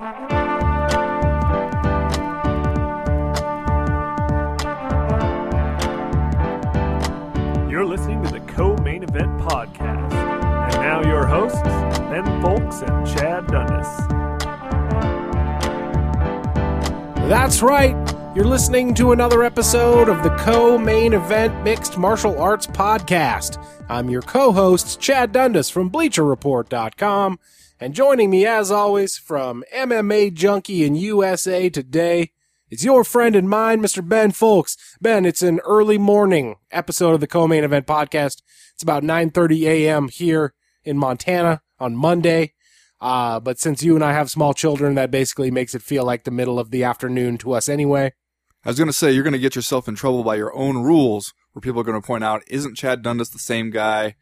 You're listening to the Co-Main Event Podcast. And now your hosts, Ben Fowlkes and Chad Dundas. That's right. You're listening to another episode of the Co Main Event Mixed Martial Arts Podcast. I'm your co host, Chad Dundas from BleacherReport.com. And joining me, as always, from MMA Junkie in USA Today, it's your friend and mine, Mr. Ben Fowlkes. Ben, it's an early morning episode of the Co Main Event Podcast. It's about 9.30 a.m. here in Montana on Monday. Uh, but since you and I have small children, that basically makes it feel like the middle of the afternoon to us anyway. I was going to say, you're going to get yourself in trouble by your own rules, where people are going to point out, isn't Chad Dundas the same guy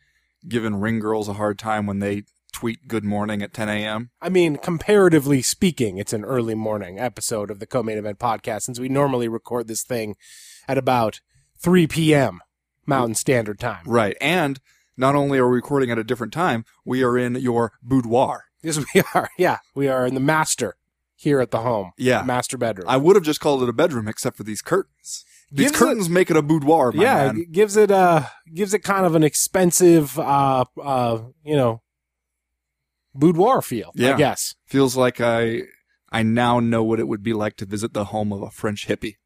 giving ring girls a hard time when they tweet good morning at 10 a.m.? I mean, comparatively speaking, it's an early morning episode of the Co-Main Event Podcast since we normally record this thing at about 3 p.m. Mountain Standard Time. Right. And not only are we recording at a different time, we are in your boudoir. Yes, we are. Yeah, we are in the master here at the home. Yeah. Master bedroom. I would have just called it a bedroom except for these curtains. These Gives curtains make it a boudoir, my yeah, man. it gives it uh gives it kind of an expensive uh uh you know boudoir feel, Yeah. I guess. Feels like I I now know what it would be like to visit the home of a French hippie.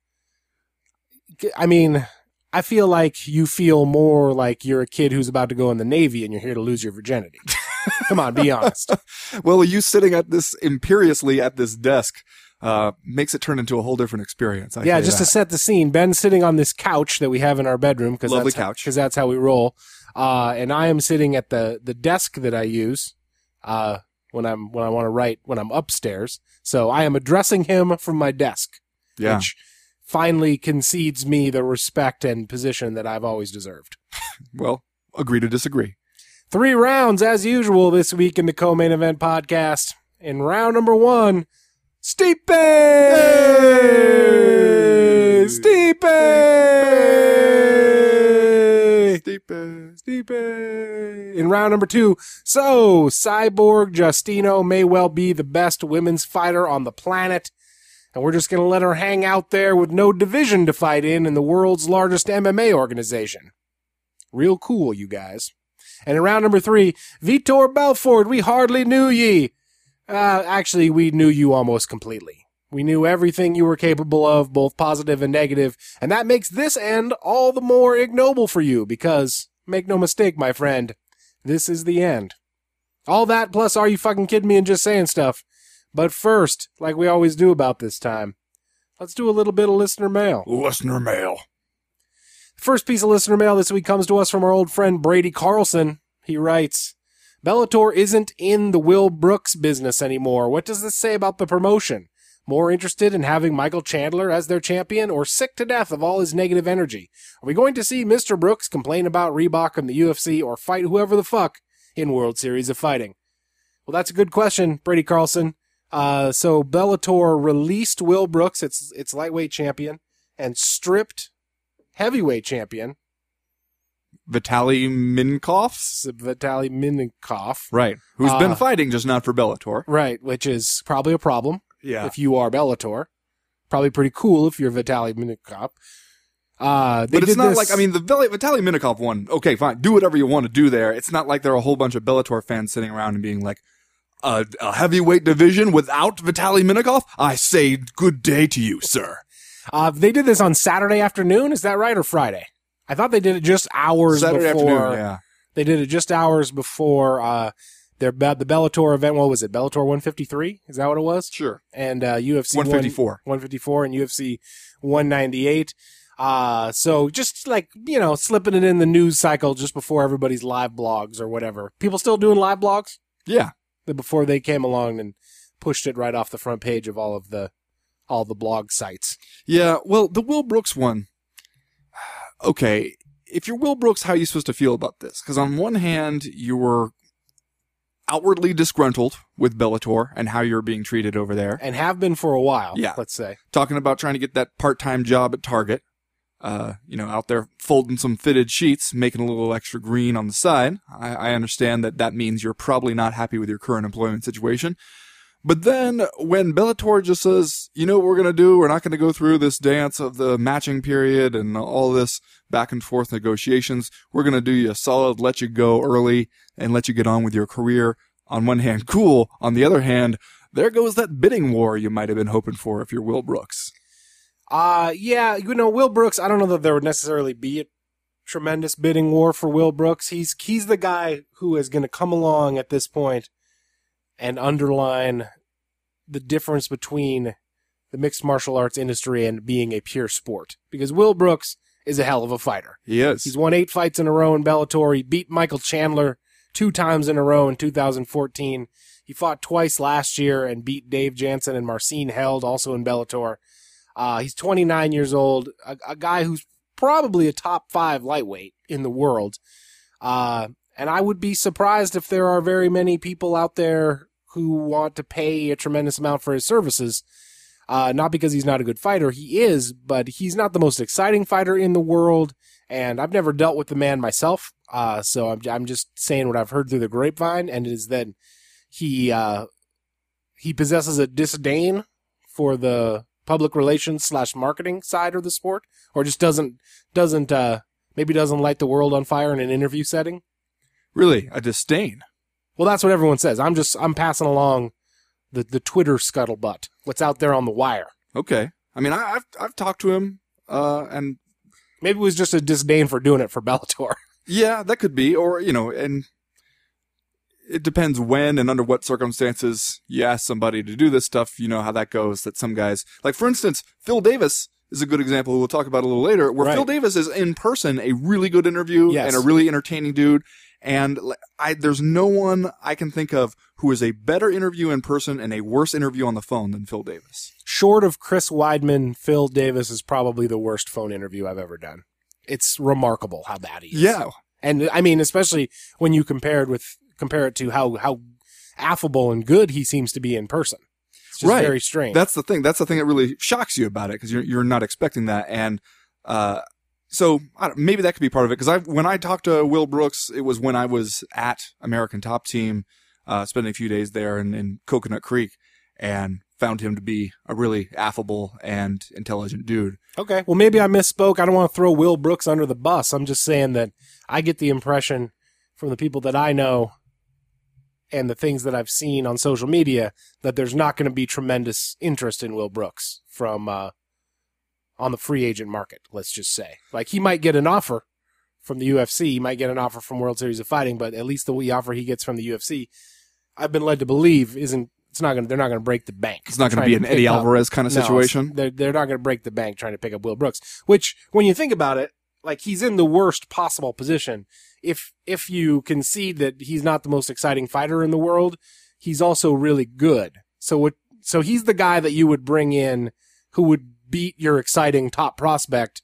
I mean, I feel like you feel more like you're a kid who's about to go in the Navy and you're here to lose your virginity. Come on, be honest. Well, you sitting at this imperiously at this desk uh, makes it turn into a whole different experience. I yeah, just to set the scene, Ben's sitting on this couch that we have in our bedroom because that's couch. that's how we roll. Uh, and I am sitting at the the desk that I use uh, when I'm when I want to write when I'm upstairs. So I am addressing him from my desk, yeah. which finally concedes me the respect and position that I've always deserved. Well, agree to disagree. Three rounds as usual this week in the co-main event podcast. In round number one, Stipe! Stipe! Stipe. Stipe! In round number two, so Cyborg Justino may well be the best women's fighter on the planet. And we're just going to let her hang out there with no division to fight in in the world's largest MMA organization. Real cool, you guys. And in round number three, Vitor Belfort, we hardly knew ye. Uh, actually, we knew you almost completely. We knew everything you were capable of, both positive and negative, and that makes this end all the more ignoble for you because, make no mistake, my friend, this is the end. All that plus are you fucking kidding me and just saying stuff. But first, like we always do about this time, let's do a little bit of listener mail. Listener mail. First piece of listener mail this week comes to us from our old friend Brady Carlson. He writes, Bellator isn't in the Will Brooks business anymore. What does this say about the promotion? More interested in having Michael Chandler as their champion or sick to death of all his negative energy? Are we going to see Mr. Brooks complain about Reebok and the UFC or fight whoever the fuck in World Series of Fighting? Well, that's a good question, Brady Carlson. Uh, so Bellator released Will Brooks, its its lightweight champion, and stripped heavyweight champion Vitaly Minakov. Vitaly Minakov. Right. Who's Uh, been fighting, just not for Bellator. Right, which is probably a problem Yeah. if you are Bellator. Probably pretty cool if you're Vitaly Minakov. Uh, they But it's not this- like, I mean, the Vitaly Minakov one, okay, fine. Do whatever you want to do there. It's not like there are a whole bunch of Bellator fans sitting around and being like, a, a heavyweight division without Vitaly Minakov? I say good day to you, sir. uh, they did this on Saturday afternoon. Is that right or Friday? I thought they did it just hours Saturday before. afternoon, yeah. They did it just hours before uh, their the Bellator event. What was it? Bellator 153? Is that what it was? Sure. And uh, UFC 154. 154 and UFC 198. Uh, so just like, you know, slipping it in the news cycle just before everybody's live blogs or whatever. People still doing live blogs? Yeah. Before they came along and pushed it right off the front page of all of the, all the blog sites. Yeah, well, the Will Brooks one. Okay, if you're Will Brooks, how are you supposed to feel about this? Because on one hand, you were outwardly disgruntled with Bellator and how you're being treated over there, And have been for a while, Yeah. let's say. talking about trying to get that part-time job at Target. Uh, you know, out there folding some fitted sheets, making a little extra green on the side. I, I understand that that means you're probably not happy with your current employment situation. But then when Bellator just says, you know what we're going to do? We're not going to go through this dance of the matching period and all this back and forth negotiations. We're going to do you a solid, let you go early and let you get on with your career. On one hand, cool. On the other hand, there goes that bidding war you might have been hoping for if you're Will Brooks. Uh, yeah, you know, Will Brooks, I don't know that there would necessarily be a tremendous bidding war for Will Brooks. He's, he's the guy who is going to come along at this point and underline the difference between the mixed martial arts industry and being a pure sport. Because Will Brooks is a hell of a fighter. He is. He's won eight fights in a row in Bellator. He beat Michael Chandler two times in a row in 2014. He fought twice last year and beat Dave Jansen and Marcin Held also in Bellator. Uh, he's 29 years old, a, a, guy who's probably a top five lightweight in the world. Uh, and I would be surprised if there are very many people out there who want to pay a tremendous amount for his services. Uh, not because he's not a good fighter, he is, but he's not the most exciting fighter in the world. And I've never dealt with the man myself, uh, so I'm I'm just saying what I've heard through the grapevine, and it is that he uh, he possesses a disdain for the public relations slash marketing side of the sport, or just doesn't doesn't uh, maybe doesn't light the world on fire in an interview setting. Really, a disdain. Well, that's what everyone says. I'm just I'm passing along the the Twitter scuttlebutt. What's out there on the wire? Okay. I mean, I, have I've talked to him, uh, and maybe it was just a disdain for doing it for Bellator. Yeah, that could be, or you know, and it depends when and under what circumstances you ask somebody to do this stuff. You know how that goes. That some guys, like for instance, Phil Davis is a good example. We'll talk about a little later. Where Right. Phil Davis is in person a really good interview Yes. and a really entertaining dude. And I, there's no one I can think of who is a better interview in person and a worse interview on the phone than Phil Davis. Short of Chris Weidman, Phil Davis is probably the worst phone interview I've ever done. It's remarkable how bad he is. Yeah, And I mean, especially when you compare it with compare it to how how affable and good he seems to be in person. It's just Right. very strange. That's the thing. That's the thing that really shocks you about it because you're you're not expecting that, and uh, so maybe that could be part of it. Because I when I talked to Will Brooks, it was when I was at American Top Team, uh, spending a few days there in, in Coconut Creek, and found him to be a really affable and intelligent dude. okay. Well, maybe I misspoke. I don't want to throw Will Brooks under the bus. I'm just saying that I get the impression from the people that I know and the things that I've seen on social media that there's not going to be tremendous interest in Will Brooks from uh, on the free agent market. Let's just say, like he might get an offer from the UFC, he might get an offer from World Series of Fighting, but at least the offer he gets from the UFC, I've been led to believe isn't. It's not going. They're not going to break the bank. It's not going to be an Eddie up- Alvarez kind of no, situation. they're they're not going to break the bank trying to pick up Will Brooks. Which, when you think about it, like he's in the worst possible position. If if you concede that he's not the most exciting fighter in the world, he's also really good. So what? So he's the guy that you would bring in who would beat your exciting top prospect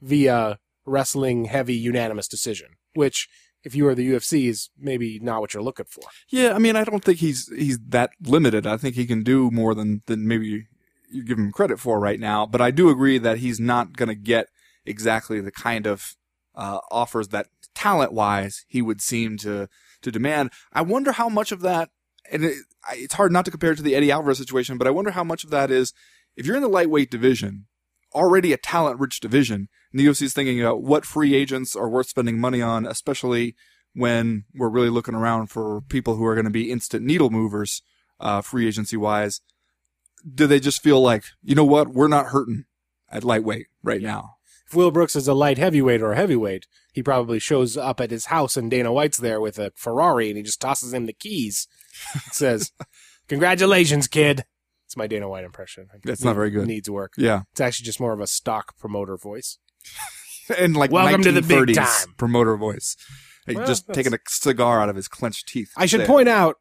via wrestling heavy unanimous decision. Which, if you are the UFC, is maybe not what you're looking for. Yeah, I mean, I don't think he's he's that limited. I think he can do more than than maybe you give him credit for right now. But I do agree that he's not going to get exactly the kind of uh, offers that talent wise he would seem to to demand. I wonder how much of that, and it, it's hard not to compare it to the Eddie Alvarez situation, but I wonder how much of that is if you're in the lightweight division, already a talent rich division, and the UFC is thinking about what free agents are worth spending money on, especially when we're really looking around for people who are going to be instant needle movers, uh, free agency wise. Do they just feel like, you know what, we're not hurting at lightweight right now? if Will Brooks is a light heavyweight or a heavyweight, he probably shows up at his house and Dana White's there with a Ferrari and he just tosses him the keys. says, Congratulations, kid. It's my Dana White impression. That's not very good. Needs work. Yeah. It's actually just more of a stock promoter voice. And like Welcome to the big time. promoter voice. Well, just that's- taking a cigar out of his clenched teeth. I should There. point out,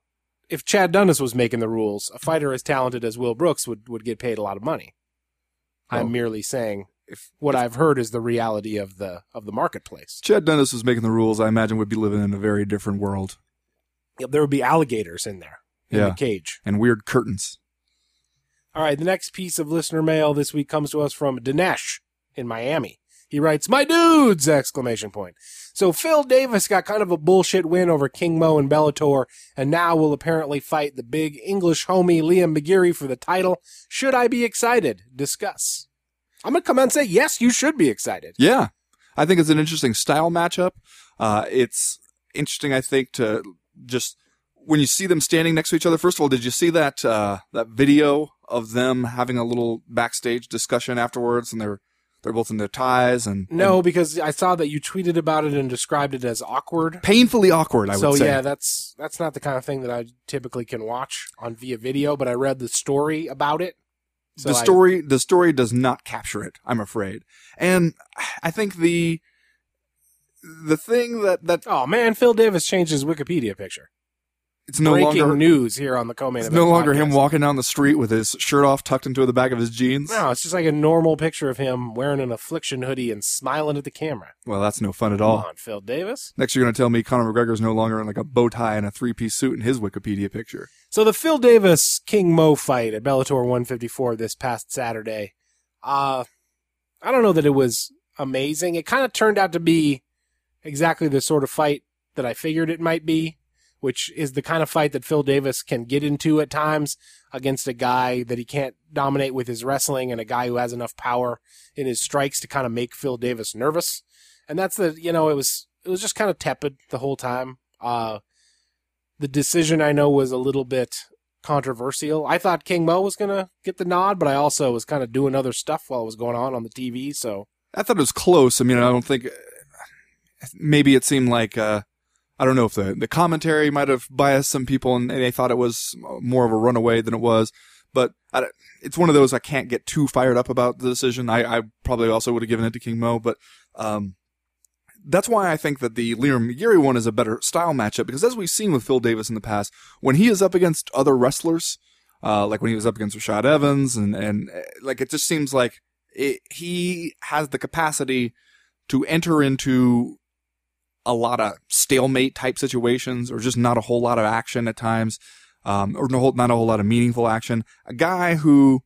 if Chad Dundas was making the rules, a fighter as talented as Will Brooks would, would get paid a lot of money. Oh. I'm merely saying If, what I've heard is the reality of the of the marketplace. Chad Dundas was making the rules, I imagine would be living in a very different world There would be alligators in there in Yeah. the cage. and weird curtains. All right, the next piece of listener mail this week comes to us from Dinesh in Miami. He writes, "My dudes!" exclamation point. So Phil Davis got kind of a bullshit win over King Mo and Bellator, and now will apparently fight the big English homie Liam McGeary for the title. Should I be excited? Discuss. I'm gonna come out and say yes. You should be excited. Yeah. I think it's an interesting style matchup. Uh, it's interesting, I think, to just when you see them standing next to each other. First of all, did you see that uh, that video of them having a little backstage discussion afterwards, and they're they're both in their ties and No, and because I saw that you tweeted about it and described it as awkward. painfully awkward. I would say. so yeah, that's that's not the kind of thing that I typically can watch on via video. But I read the story about it. So the I- story the story does not capture it i'm afraid and i think the the thing that that oh man, Phil Davis changed his Wikipedia picture. It's no Breaking longer news here on the co-main. it's Event no longer him walking down the street with his shirt off tucked into the back of his jeans No, it's just like a normal picture of him wearing an affliction hoodie and smiling at the camera. well that's no fun at Come all on, Phil Davis. next you're going to tell me conor mcgregor's no longer in like a bow tie and a three-piece suit in his wikipedia picture So the Phil Davis King Mo fight at Bellator 154 this past Saturday, uh, I don't know that it was amazing. It kind of turned out to be exactly the sort of fight that I figured it might be, which is the kind of fight that Phil Davis can get into at times against a guy that he can't dominate with his wrestling and a guy who has enough power in his strikes to kind of make Phil Davis nervous. And that's the, you know, it was, it was just kind of tepid the whole time. Uh, the decision I know was a little bit controversial. I thought King Mo was going to get the nod, but I also was kind of doing other stuff while it was going on on the TV. So i thought it was close i mean i don't think maybe it seemed like uh I don't know if the, the commentary might have biased some people and, and they thought it was more of a runaway than it was. But I, it's one of those I can't get too fired up about the decision. I, I probably also would have given it to King Mo, but um, that's why I think that the Liam McGeary one is a better style matchup because as we've seen with Phil Davis in the past, when he is up against other wrestlers, uh, like when he was up against Rashad Evans and, and uh, like it just seems like it, he has the capacity to enter into a lot of stalemate type situations or just not a whole lot of action at times, um, or no, not a whole lot of meaningful action. A guy who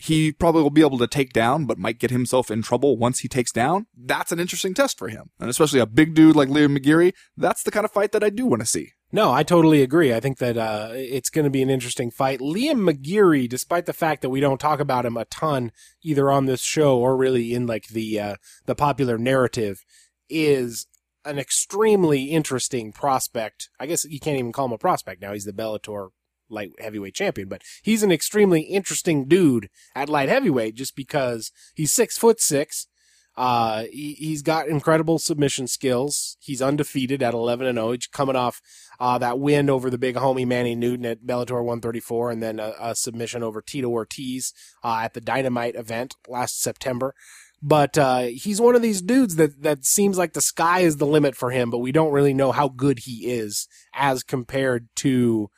he probably will be able to take down, but might get himself in trouble once he takes down. That's an interesting test for him. And especially a big dude like Liam McGeary, that's the kind of fight that I do want to see. No, I totally agree. I think that uh, it's going to be an interesting fight. Liam McGeary, despite the fact that we don't talk about him a ton, either on this show or really in like the uh, the popular narrative, is an extremely interesting prospect. I guess you can't even call him a prospect now. He's the Bellator light heavyweight champion, but he's an extremely interesting dude at light heavyweight just because he's six foot six. Uh, he, he's got incredible submission skills. He's undefeated at 11 and 0. He's coming off uh, that win over the big homie Manny Newton at Bellator 134, and then a, a submission over Tito Ortiz uh, at the Dynamite event last September. But uh, he's one of these dudes that that seems like the sky is the limit for him, but we don't really know how good he is as compared to,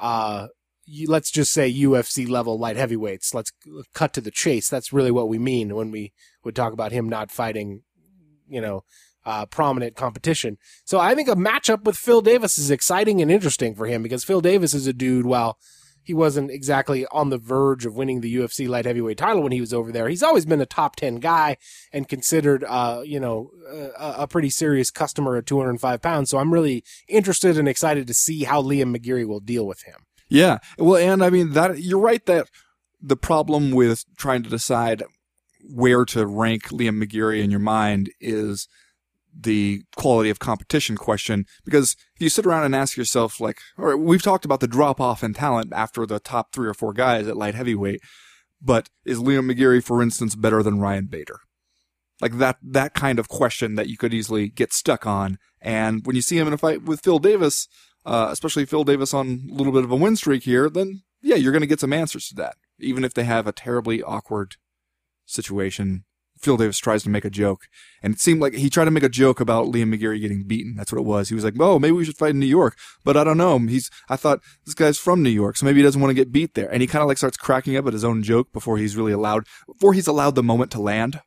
uh, let's just say UFC level light heavyweights. Let's cut to the chase. That's really what we mean when we would talk about him not fighting, you know, uh, prominent competition. So I think a matchup with Phil Davis is exciting and interesting for him because Phil Davis is a dude. While he wasn't exactly on the verge of winning the UFC light heavyweight title when he was over there, he's always been a top ten guy and considered, uh, you know, a, a pretty serious customer at 205 pounds. So I'm really interested and excited to see how Liam McGeary will deal with him. Yeah. Well, and I mean that you're right that the problem with trying to decide where to rank Liam McGeary in your mind is the quality of competition question. Because if you sit around and ask yourself, like, all right, we've talked about the drop off in talent after the top three or four guys at light heavyweight, but is Liam McGeary, for instance, better than Ryan Bader? Like that, that kind of question that you could easily get stuck on. And when you see him in a fight with Phil Davis, uh, especially Phil Davis on a little bit of a win streak here, then yeah, you're going to get some answers to that. Even if they have a terribly awkward situation, Phil Davis tries to make a joke. And it seemed like he tried to make a joke about Liam McGeary getting beaten. That's what it was. He was like, oh, maybe we should fight in New York. But I don't know. He's, I thought this guy's from New York, so maybe he doesn't want to get beat there. And he kind of like starts cracking up at his own joke before he's really allowed, before he's allowed the moment to land.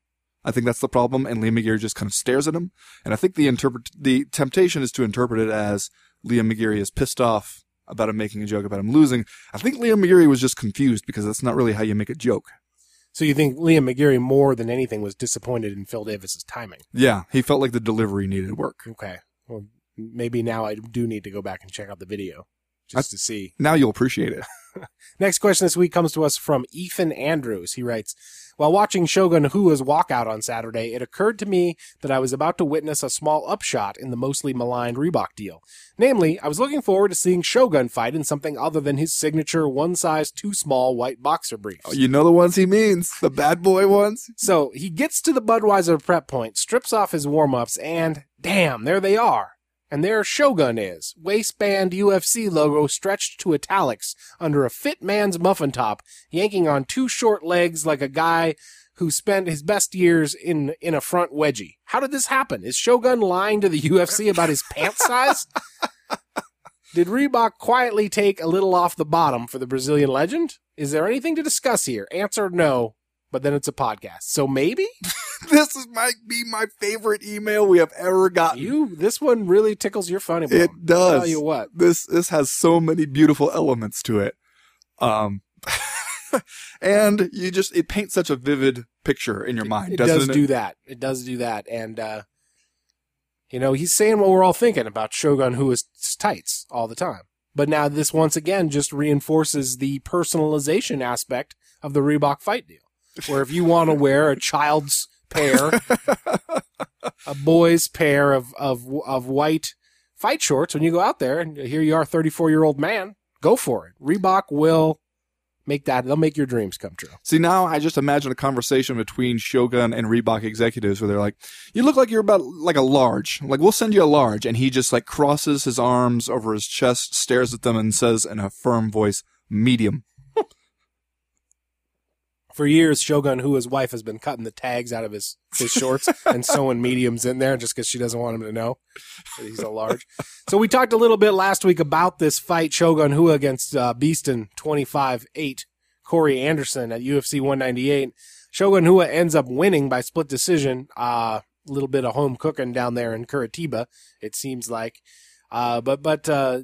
I think that's the problem. And Liam McGeary just kind of stares at him. And I think the interpret, the temptation is to interpret it as Liam McGeary is pissed off about him making a joke about him losing. I think Liam McGeary was just confused because that's not really how you make a joke. So you think Liam McGeary more than anything was disappointed in Phil Davis's timing? Yeah, he felt like the delivery needed work. Okay. Well, maybe now I do need to go back and check out the video just to see. Now you'll appreciate it. Next question this week comes to us from Ethan Andrews. He writes, while watching Shogun Rua's walkout on Saturday, it occurred to me that I was about to witness a small upshot in the mostly maligned Reebok deal. Namely, I was looking forward to seeing Shogun fight in something other than his signature one size too small white boxer briefs. Oh, you know the ones he means, the bad boy ones. So he gets to the Budweiser prep point, strips off his warm ups, and damn, there they are. And there Shogun is, waistband UFC logo stretched to italics under a fit man's muffin top, yanking on two short legs like a guy who spent his best years in in a front wedgie. How did this happen? Is Shogun lying to the UFC about his pant size? Did Reebok quietly take a little off the bottom for the Brazilian legend? Is there anything to discuss here? Answer no, but then it's a podcast. So maybe? this is might be my favorite email we have ever gotten. You this one really tickles your funny bone. It does. Tell you what. This this has so many beautiful elements to it. Um and you just it paints such a vivid picture in your mind, It does it? do that. It does do that. And uh you know, he's saying what we're all thinking about Shogun who is tights all the time. But now this once again just reinforces the personalization aspect of the Reebok fight deal. Where if you want to wear a child's pair, a boy's pair of, of of white fight shorts when you go out there and here you are, thirty four year old man, go for it. Reebok will make that they'll make your dreams come true. See, now I just imagine a conversation between Shogun and Reebok executives where they're like, you look like you're about like a large. Like, we'll send you a large. And he just like crosses his arms over his chest, stares at them and says in a firm voice, medium. For years, Shogun, who his wife has been cutting the tags out of his, his shorts and sewing mediums in there just because she doesn't want him to know that he's a large. So we talked a little bit last week about this fight, Shogun Rua against uh, Beastin 25-8, Corey Anderson at UFC 198. Shogun Rua ends up winning by split decision. Uh, a little bit of home cooking down there in Curitiba, it seems like. Uh, but, but, uh,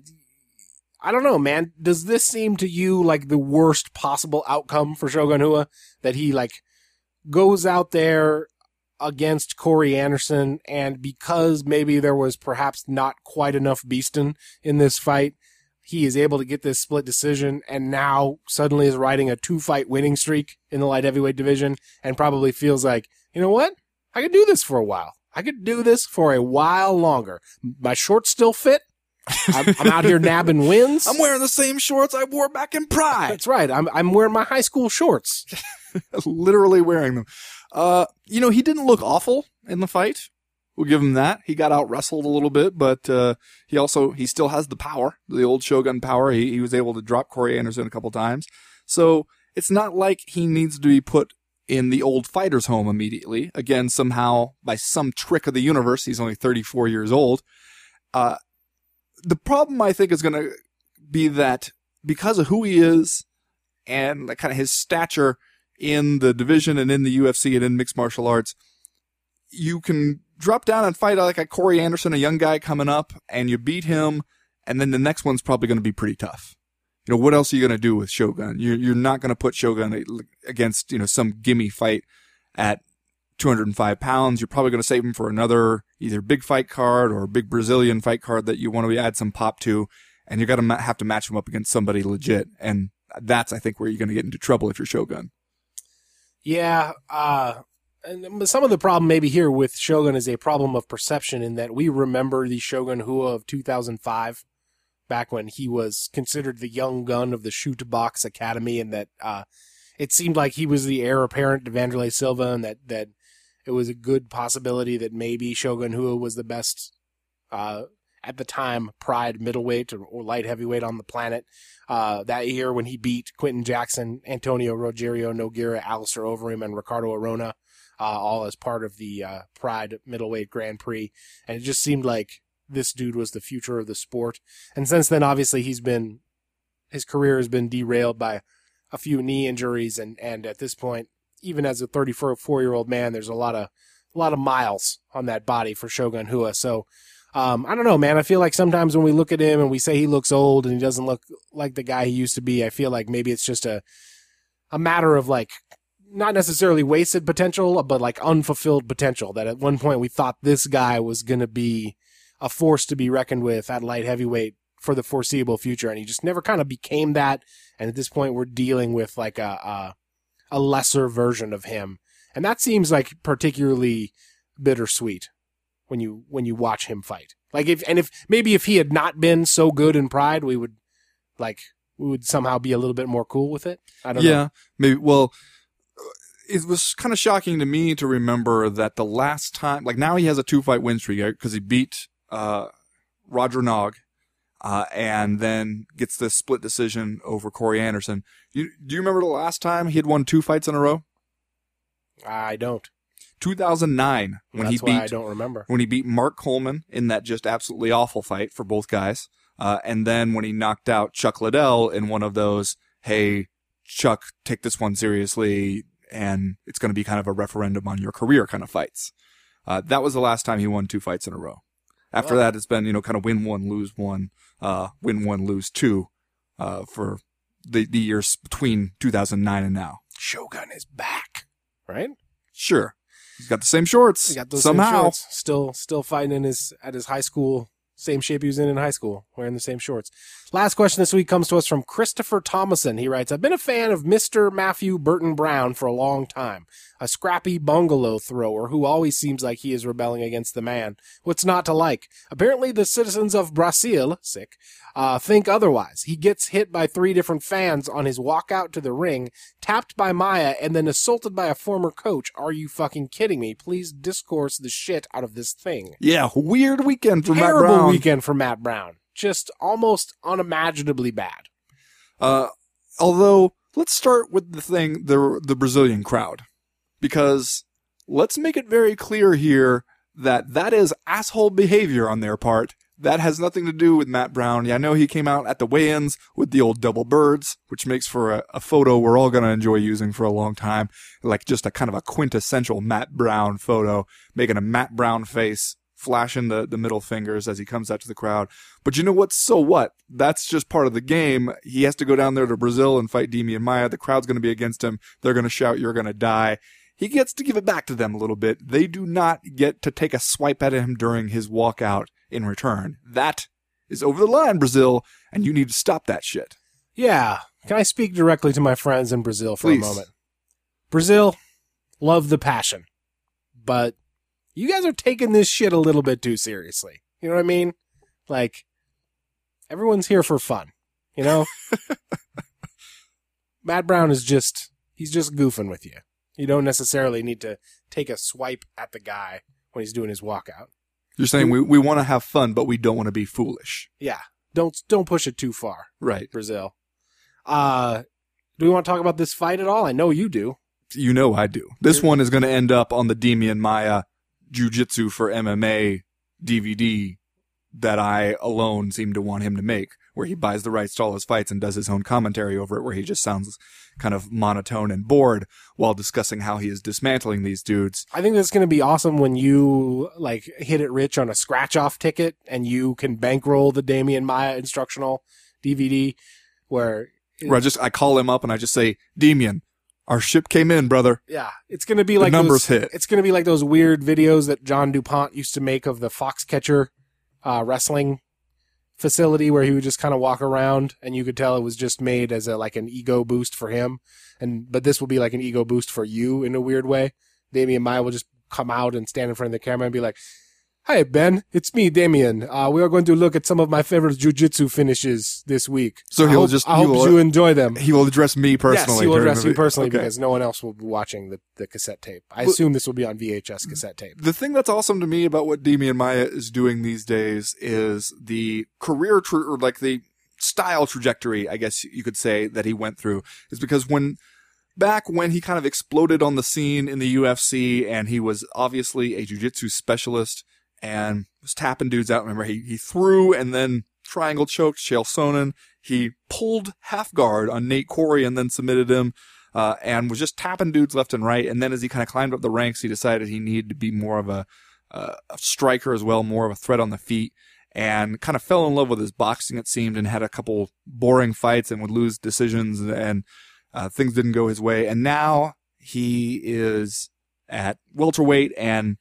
I don't know, man. Does this seem to you like the worst possible outcome for Shogun Rua? That he like goes out there against Corey Anderson, and because maybe there was perhaps not quite enough Beastin in this fight, he is able to get this split decision, and now suddenly is riding a two fight winning streak in the light heavyweight division, and probably feels like, you know what? I could do this for a while. I could do this for a while longer. My shorts still fit. I'm, I'm out here nabbing wins. I'm wearing the same shorts I wore back in Pride. That's right. I'm I'm wearing my high school shorts. Literally wearing them. Uh, you know, he didn't look awful in the fight. We'll give him that. He got out wrestled a little bit, but uh, he also he still has the power, the old Shogun power. He he was able to drop Corey Anderson a couple times. So it's not like he needs to be put in the old fighter's home immediately. Again, somehow by some trick of the universe, he's only 34 years old. Uh, the problem I think is going to be that because of who he is and kind of his stature in the division and in the UFC and in mixed martial arts, you can drop down and fight like a Corey Anderson, a young guy coming up, and you beat him, and then the next one's probably going to be pretty tough. You know, what else are you going to do with Shogun? You're, you're not going to put Shogun against, you know, some gimme fight at 205 pounds. You're probably going to save him for another either big fight card or big Brazilian fight card that you want to add some pop to. And you're going to have to match him up against somebody legit. And that's, I think, where you're going to get into trouble if you're Shogun. Yeah, uh, and some of the problem maybe here with Shogun is a problem of perception in that we remember the Shogun Rua of 2005, back when he was considered the young gun of the Chute Boxe academy, and that uh, it seemed like he was the heir apparent to Wanderlei Silva, and that that it was a good possibility that maybe Shogun Rua was the best uh, at the time Pride middleweight or, or light heavyweight on the planet. Uh, that year when he beat Quinton Jackson, Antonio Rogerio Nogueira, Alistair Overeem, and Ricardo Arona, uh, all as part of the uh, Pride middleweight Grand Prix, and it just seemed like this dude was the future of the sport. And since then, obviously, he's been his career has been derailed by a few knee injuries, and and at this point, even as a 34 year old man, there's a lot of a lot of miles on that body for Shogun Rua. So um, I don't know, man. I feel like sometimes when we look at him and we say he looks old and he doesn't look like the guy he used to be, I feel like maybe it's just a a matter of like not necessarily wasted potential, but like unfulfilled potential. That at one point we thought this guy was to be a force to be reckoned with at light heavyweight for the foreseeable future, and he just never kind of became that. And at this point, we're dealing with like a a, a lesser version of him, and that seems like particularly bittersweet when you when you watch him fight. Like if and if maybe if he had not been so good in Pride, we would like we would somehow be a little bit more cool with it. I don't yeah, know. Yeah, maybe. Well, it was kind of shocking to me to remember that the last time, like now he has a two fight win streak because he beat uh, Roger Nog, uh, and then gets this split decision over Corey Anderson. You, do you remember the last time he had won two fights in a row? I don't. 2009 when That's he why I beat don't remember. when he beat Mark Coleman in that just absolutely awful fight for both guys. Uh, and then when he knocked out Chuck Liddell in one of those, hey, Chuck, take this one seriously, and it's going to be kind of a referendum on your career kind of fights. Uh, that was the last time he won two fights in a row. After Wow. that, it's been, you know, kind of win one, lose one, uh, win one, lose two, uh, for the, the years between 2009 and now. Shogun is back, right? Sure. He's got the same shorts. He got those same somehow. shorts. Still, still fighting in his at his high school, same shape he was in in high school, wearing the same shorts. Last question this week comes to us from Christopher Thomason. He writes, "I've been a fan of Mister Matthew Burton Brown for a long time. A scrappy bungalow thrower who always seems like he is rebelling against the man. What's not to like? Apparently, the citizens of Brazil, sick, uh, think otherwise. He gets hit by three different fans on his walk out to the ring, tapped by Maia, and then assaulted by a former coach. Are you fucking kidding me? Please discourse the shit out of this thing. Yeah, weird weekend for Matt Terrible Brown. weekend for Matt Brown. Just almost unimaginably bad. Uh, although let's start with the thing the the Brazilian crowd, because let's make it very clear here that that is asshole behavior on their part. That has nothing to do with Matt Brown. Yeah, I know he came out at the weigh-ins with the old double birds, which makes for a, a photo we're all gonna enjoy using for a long time. Like just a kind of a quintessential Matt Brown photo, making a Matt Brown face, flashing the, the middle fingers as he comes out to the crowd. But you know what? So what? That's just part of the game. He has to go down there to Brazil and fight Demian Maia. The crowd's going to be against him. They're going to shout, you're going to die. He gets to give it back to them a little bit. They do not get to take a swipe at him during his walkout in return. That is over the line, Brazil, and you need to stop that shit. Yeah. Can I speak directly to my friends in Brazil for Please. a moment? Brazil, love the passion. But you guys are taking this shit a little bit too seriously. You know what I mean? Like, everyone's here for fun. You know? Matt Brown is just, he's just goofing with you. You don't necessarily need to take a swipe at the guy when he's doing his walkout. You're saying we, we want to have fun, but we don't want to be foolish. Yeah. Don't, don't push it too far. Right. Brazil. Uh, do we want to talk about this fight at all? I know you do. You know I do. This one is going to end up on the Demian Maia Jiu-Jitsu for MMA DVD that I alone seem to want him to make, where he buys the rights to all his fights and does his own commentary over it, where he just sounds kind of monotone and bored while discussing how he is dismantling these dudes. I think that's going to be awesome when you like hit it rich on a scratch off ticket and you can bankroll the Demian Maia instructional DVD where Where I just I call him up and I just say, Demian, our ship came in, brother. yeah, it's going to be like numbers those, hit. It's going to be like those weird videos that John DuPont used to make of the Foxcatcher uh, wrestling facility where he would just kind of walk around and you could tell it was just made as a like an ego boost for him and but this will be like an ego boost for you in a weird way demian maia will just come out and stand in front of the camera and be like hi ben. It's me demian. Uh, we are going to look at some of my favorite jiu-jitsu finishes this week. So he'll hope- just- i hope will- you enjoy them. He will address me personally. yes he will address you personally Okay. because no one else will be watching the, the cassette tape. I But- assume this will be on vhs cassette tape. the thing that's awesome to me about what Demian Maia is doing these days is the career tra- or like the style trajectory, I guess you could say that he went through is because when back when he kind of exploded on the scene in the UFC and he was obviously a jiu-jitsu specialist and was tapping dudes out. Remember, he, he threw and then triangle choked Chael Sonnen. He pulled half guard on Nate Quarry and then submitted him uh, and was just tapping dudes left and right. And then as he kind of climbed up the ranks, he decided he needed to be more of a, uh, a striker as well, more of a threat on the feet, and kind of fell in love with his boxing, it seemed, and had a couple boring fights and would lose decisions and uh, things didn't go his way. And now he is at welterweight and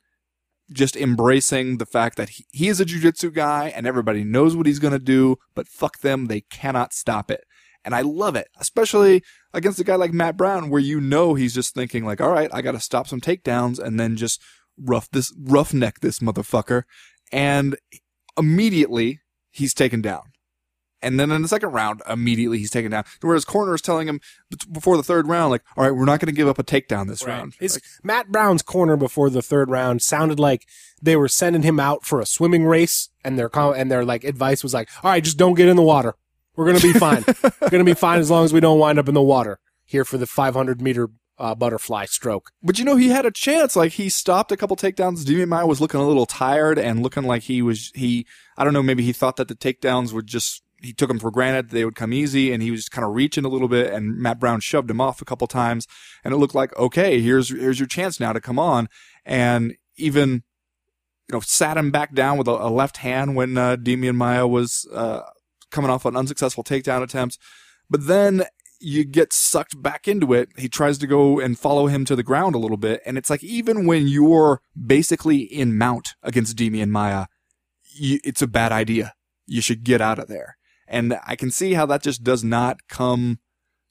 just embracing the fact that he, he is a jujitsu guy and everybody knows what he's going to do, but fuck them, they cannot stop it. And I love it, especially against a guy like Matt Brown, where you know he's just thinking like, all right, I got to stop some takedowns and then just rough this, roughneck this motherfucker. And immediately he's taken down. And then in the second round, immediately he's taken down. Whereas corner is telling him before the third round, like, all right, we're not going to give up a takedown this round. His, Like, Matt Brown's corner before the third round sounded like they were sending him out for a swimming race, and their and their like advice was like, "All right, just don't get in the water. We're gonna be fine. We're gonna be fine as long as we don't wind up in the water." Here for the 500 meter uh, butterfly stroke. But you know, he had a chance. Like he stopped a couple takedowns. Maia was looking a little tired and looking like he was he. I don't know. Maybe he thought that the takedowns would just. He took them for granted they would come easy, and he was kind of reaching a little bit. And Matt Brown shoved him off a couple times, and it looked like okay, here's here's your chance now to come on. And even you know sat him back down with a, a left hand when uh, Demian Maia was uh, coming off an unsuccessful takedown attempt. But then you get sucked back into it. He tries to go and follow him to the ground a little bit. And it's like, even when you're basically in mount against Demian Maia, you, it's a bad idea. You should get out of there. And I can see how that just does not come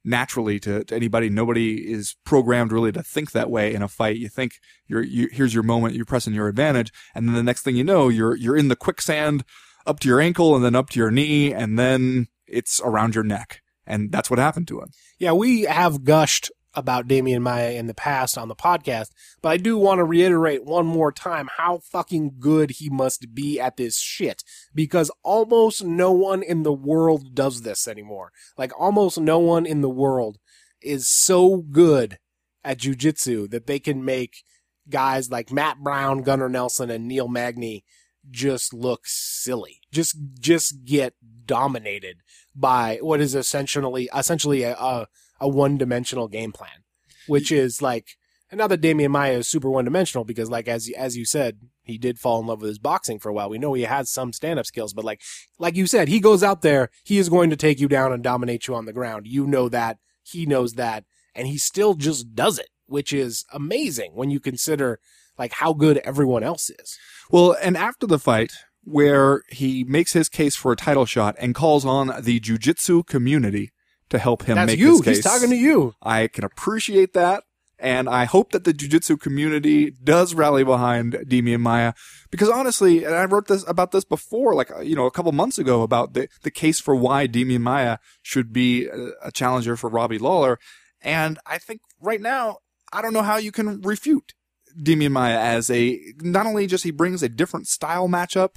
naturally to, to anybody. Nobody is programmed really to think that way in a fight. You think you're, you, here's your moment, you're pressing your advantage. And then the next thing you know, you're, you're in the quicksand up to your ankle and then up to your knee. And then it's around your neck. And that's what happened to him. Yeah, we have gushed about Demian Maia in the past on the podcast, but I do want to reiterate one more time how fucking good he must be at this shit because almost no one in the world does this anymore. Like almost no one in the world is so good at jujitsu that they can make guys like Matt Brown, Gunnar Nelson, and Neil Magny just look silly. Just just get dominated by what is essentially essentially a a, a one dimensional game plan, which is like and not that Demian Maia is super one dimensional because like as as you said he did fall in love with his boxing for a while. We know he has some stand up skills, but like like you said, he goes out there, he is going to take you down and dominate you on the ground. You know that, he knows that, and he still just does it, which is amazing when you consider like how good everyone else is. Well, and after the fight, where he makes his case for a title shot and calls on the jujitsu community to help him That's make you. his case. He's talking to you. I can appreciate that. And I hope that the jujitsu community does rally behind Demian Maia because honestly, and I wrote this about this before, like, you know, a couple months ago about the, the case for why Demian Maia should be a, a challenger for Robbie Lawler. And I think right now, I don't know how you can refute Demian Maia as a, not only just he brings a different style matchup,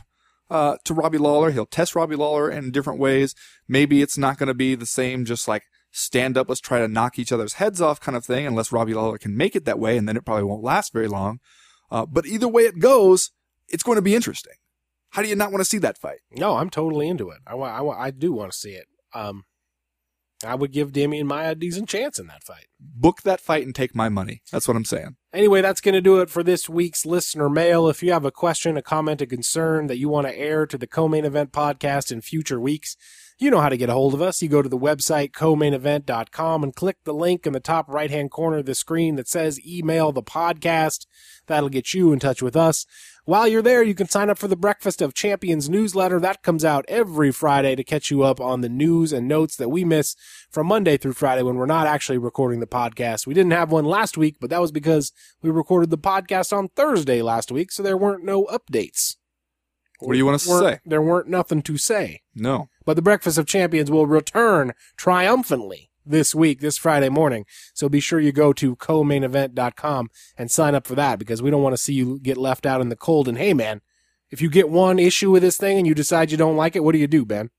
uh, to Robbie Lawler. He'll test Robbie Lawler in different ways. Maybe it's not going to be the same, just like stand up, let's try to knock each other's heads off kind of thing, unless Robbie Lawler can make it that way, and then it probably won't last very long. Uh, but either way it goes, it's going to be interesting. How do you not want to see that fight? No, I'm totally into it. I, I, I do want to see it. Um, I would give Demian Maia a decent chance in that fight. Book that fight and take my money. That's what I'm saying. Anyway, that's going to do it for this week's listener mail. If you have a question, a comment, a concern that you want to air to the co-main event podcast in future weeks, you know how to get a hold of us. You go to the website co-mainevent.com and click the link in the top right-hand corner of the screen that says email the podcast. That'll get you in touch with us. While you're there, you can sign up for the Breakfast of Champions newsletter. That comes out every Friday to catch you up on the news and notes that we miss from Monday through Friday when we're not actually recording the podcast. We didn't have one last week, but that was because we recorded the podcast on Thursday last week, so there weren't no updates. What do you want us to say? There weren't nothing to say. No. But the Breakfast of Champions will return triumphantly this week, this Friday morning. So be sure you go to co-mainevent.com and sign up for that because we don't want to see you get left out in the cold. And hey, man, if you get one issue with this thing and you decide you don't like it, what do you do, Ben?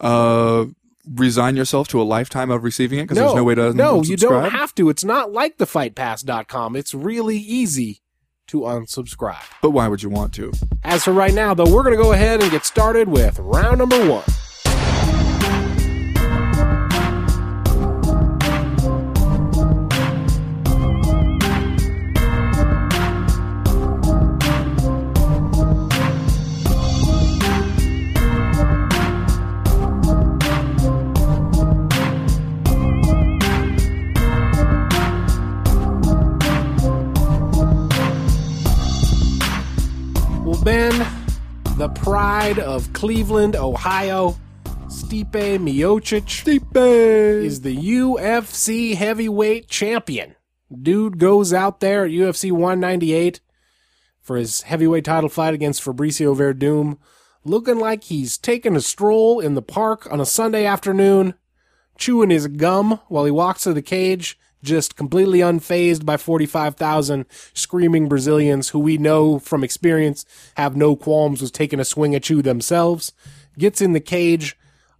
Uh, resign yourself to a lifetime of receiving it because there's no way to No, you don't have to. It's not like the fightpass.com. It's really easy to unsubscribe. But why would you want to? As for right now, though, we're going to go ahead and get started with round number one. Pride of Cleveland, Ohio, Stipe Miocic Stipe. is the UFC heavyweight champion. Dude goes out there at UFC 198 for his heavyweight title fight against Fabricio Werdum, looking like he's taking a stroll in the park on a Sunday afternoon, chewing his gum while he walks to the cage, just completely unfazed by 45,000 screaming Brazilians who we know from experience have no qualms with taking a swing at you themselves. Gets in the cage,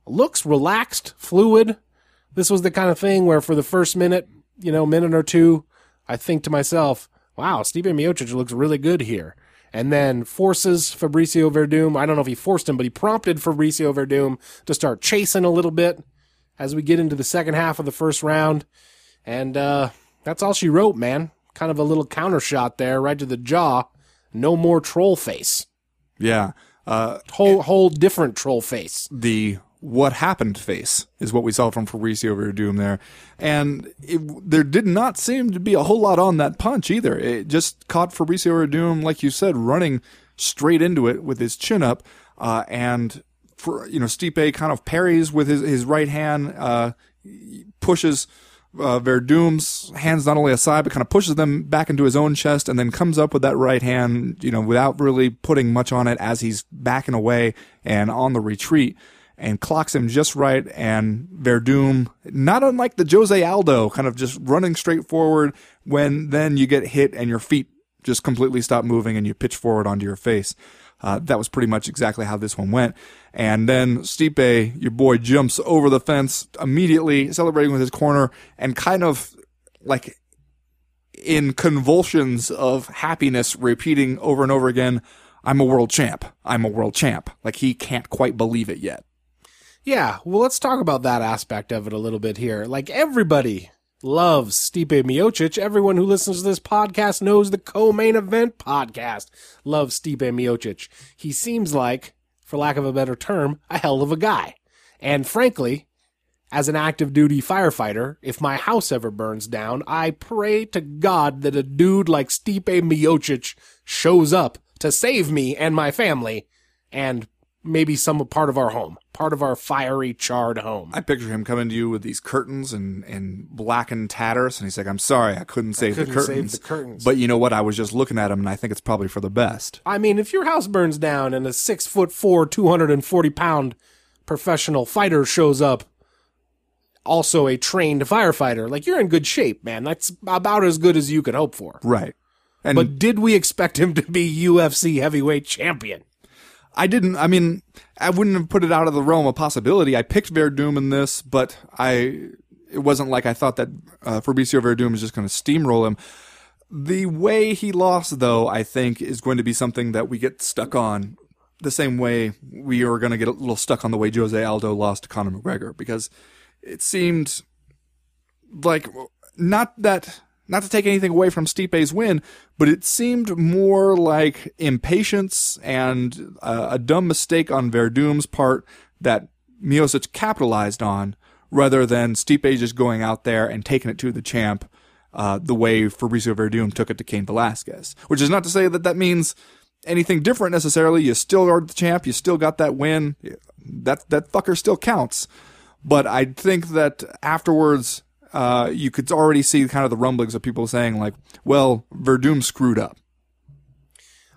looks relaxed, fluid. This was the kind of thing where for the first minute, you know, minute or two, I think to myself, wow, Stephen Miocic looks really good here. And then forces Fabricio Werdum. I don't know if he forced him, but he prompted Fabricio Werdum to start chasing a little bit as we get into the second half of the first round. And uh, that's all she wrote, man. Kind of a little counter shot there, right to the jaw. No more troll face. Yeah. Uh, Whole whole different troll face. the what happened face is what we saw from Fabricio Werdum there. And it, there did not seem to be a whole lot on that punch either. It just caught Fabricio Werdum, like you said, running straight into it with his chin up. Uh, and for, you know, Stipe kind of parries with his, his right hand, uh, pushes, uh, Werdum's hands not only aside, but kind of pushes them back into his own chest and then comes up with that right hand, you know, without really putting much on it as he's backing away and on the retreat and clocks him just right. And Werdum, not unlike the Jose Aldo, kind of just running straight forward when then you get hit and your feet just completely stop moving and you pitch forward onto your face. Uh, that was pretty much exactly how this one went. And then Stipe, your boy, jumps over the fence immediately, celebrating with his corner and kind of like in convulsions of happiness, repeating over and over again, I'm a world champ. I'm a world champ. Like he can't quite believe it yet. Yeah, well, let's talk about that aspect of it a little bit here. Like everybody loves Stipe Miocic. Everyone who listens to this podcast knows the co-main event podcast loves Stipe Miocic. He seems like, for lack of a better term, a hell of a guy. And frankly, as an active duty firefighter, if my house ever burns down, I pray to God that a dude like Stipe Miocic shows up to save me and my family and maybe some part of our home, part of our fiery, charred home. I picture him coming to you with these curtains and, and blackened tatters, and he's like, I'm sorry, I couldn't save couldn't the save curtains. the curtains. But you know what? I was just looking at him, and I think it's probably for the best. I mean, if your house burns down and a six foot four, 240 pound professional fighter shows up, also a trained firefighter, like you're in good shape, man. That's about as good as you could hope for. Right. And But did we expect him to be UFC heavyweight champion? I didn't. I mean, I wouldn't have put it out of the realm of possibility. I picked Werdum in this, but I. It wasn't like I thought that uh, Fabricio Werdum was just going to steamroll him. The way he lost, though, I think, is going to be something that we get stuck on. The same way we are going to get a little stuck on the way Jose Aldo lost to Conor McGregor, because it seemed like not that not to take anything away from Stipe's win, but it seemed more like impatience and uh, a dumb mistake on Werdum's part that Miocic capitalized on, rather than Stipe just going out there and taking it to the champ uh, the way Fabricio Werdum took it to Cain Velasquez. Which is not to say that that means anything different necessarily. You still are the champ. You still got that win. That that fucker still counts. But I think that afterwards, uh, you could already see kind of the rumblings of people saying like, "Well, Werdum screwed up."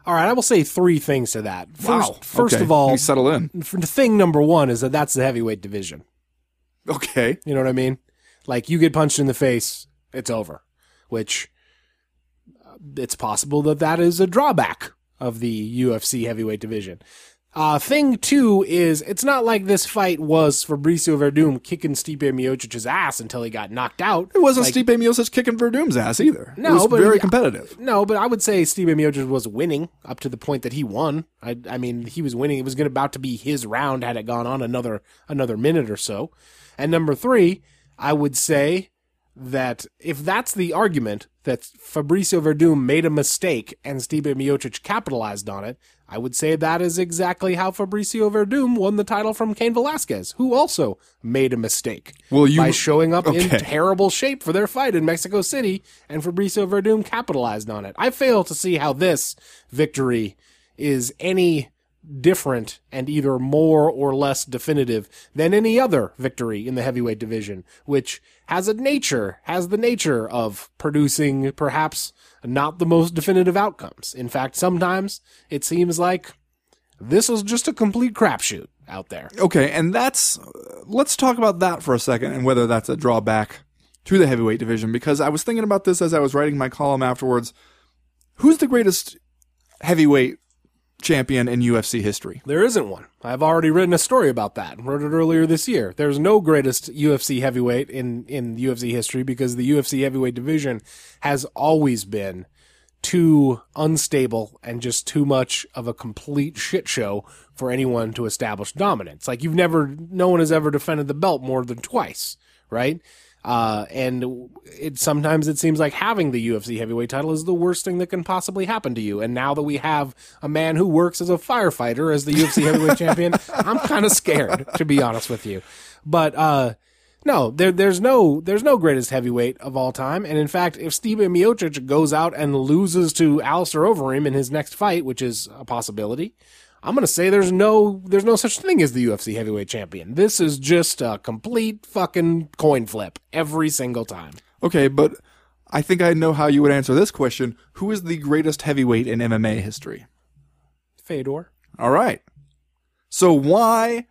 All right, I will say three things to that. First, Wow. first Okay. of all, settle in. thing number one is that that's the heavyweight division. Okay. You know what I mean? Like you get punched in the face, it's over. Which uh, it's possible that that is a drawback of the UFC heavyweight division. Uh, thing two is it's not like this fight was Fabricio Werdum kicking Stipe Miocic's ass until he got knocked out. It wasn't Like, Stipe Miocic kicking Werdum's ass either. No, it was but- very competitive. No, but I would say Stipe Miocic was winning up to the point that he won. I, I mean, he was winning. It was going about to be his round had it gone on another another minute or so. And number three, I would say that if that's the argument that Fabricio Werdum made a mistake and Stipe Miocic capitalized on it, I would say that is exactly how Fabricio Werdum won the title from Cain Velasquez, who also made a mistake Well, you by showing up in terrible shape for their fight in Mexico City, and Fabricio Werdum capitalized on it. I fail to see how this victory is any different and either more or less definitive than any other victory in the heavyweight division, which has a nature, has the nature of producing perhaps not the most definitive outcomes. In fact, sometimes it seems like this was just a complete crapshoot out there. Okay, and that's let's talk about that for a second and whether that's a drawback to the heavyweight division because I was thinking about this as I was writing my column afterwards. Who's the greatest heavyweight champion in UFC history? There isn't one. I've already written a story about that. Wrote it earlier this year. There's no greatest UFC heavyweight in in UFC history because the UFC heavyweight division has always been too unstable and just too much of a complete shit show for anyone to establish dominance. Like you've never, no one has ever defended the belt more than twice, right? Uh, and it sometimes it seems like having the UFC heavyweight title is the worst thing that can possibly happen to you. And now that we have a man who works as a firefighter as the UFC heavyweight champion, I'm kind of scared to be honest with you. But uh, no, there, there's no there's no greatest heavyweight of all time. And in fact, if Stipe Miocic goes out and loses to Alistair Overeem in his next fight, which is a possibility, I'm gonna say there's no there's no such thing as the UFC heavyweight champion. This is just a complete fucking coin flip every single time. Okay, but I think I know how you would answer this question. Who is the greatest heavyweight in MMA history? Fedor. All right. So why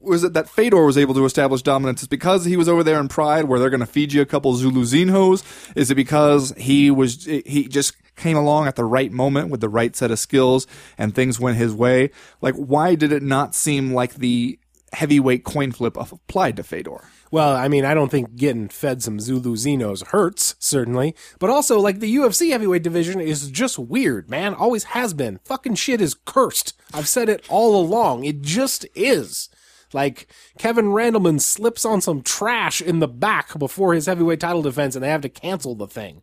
was it that Fedor was able to establish dominance? Is because he was over there in Pride, where they're going to feed you a couple Zuluzinhos? Is it because he was he just came along at the right moment with the right set of skills and things went his way? Like, why did it not seem like the heavyweight coin flip applied to Fedor? Well, I mean, I don't think getting fed some Zuluzinhos hurts, certainly. But also, like, the UFC heavyweight division is just weird, man. Always has been. Fucking shit is cursed. I've said it all along. It just is. Like, Kevin Randleman slips on some trash in the back before his heavyweight title defense and they have to cancel the thing.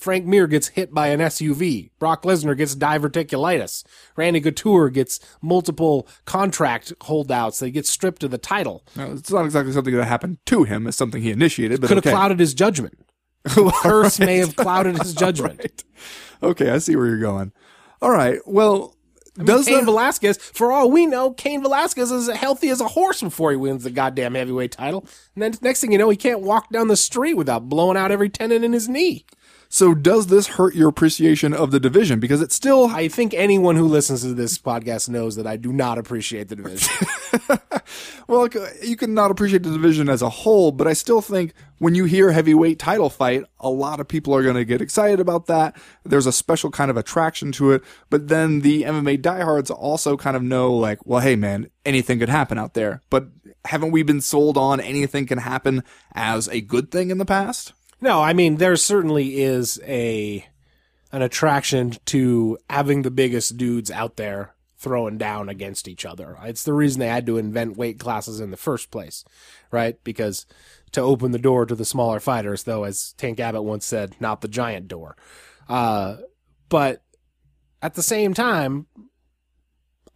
Frank Mir gets hit by an SUV. Brock Lesnar gets diverticulitis. Randy Couture gets multiple contract holdouts. They get stripped of the title. No, it's not exactly something that happened to him. It's something he initiated. But Could okay. have clouded his judgment. Curse may have clouded his judgment. Right. Okay, I see where you're going. All right. Well, does Cain Velasquez, for all we know, Cain Velasquez is as healthy as a horse before he wins the goddamn heavyweight title. And then next thing you know, he can't walk down the street without blowing out every tendon in his knee. So does this hurt your appreciation of the division because it's still I think anyone who listens to this podcast knows that I do not appreciate the division. Well, you can not appreciate the division as a whole, but I still think when you hear heavyweight title fight, a lot of people are going to get excited about that. There's a special kind of attraction to it. But then the MMA diehards also kind of know, like, well, hey, man, anything could happen out there. But haven't we been sold on anything can happen as a good thing in the past? No, I mean there certainly is a an attraction to having the biggest dudes out there throwing down against each other. It's the reason they had to invent weight classes in the first place, right? Because to open the door to the smaller fighters, though, as Tank Abbott once said, not the giant door. Uh, but at the same time,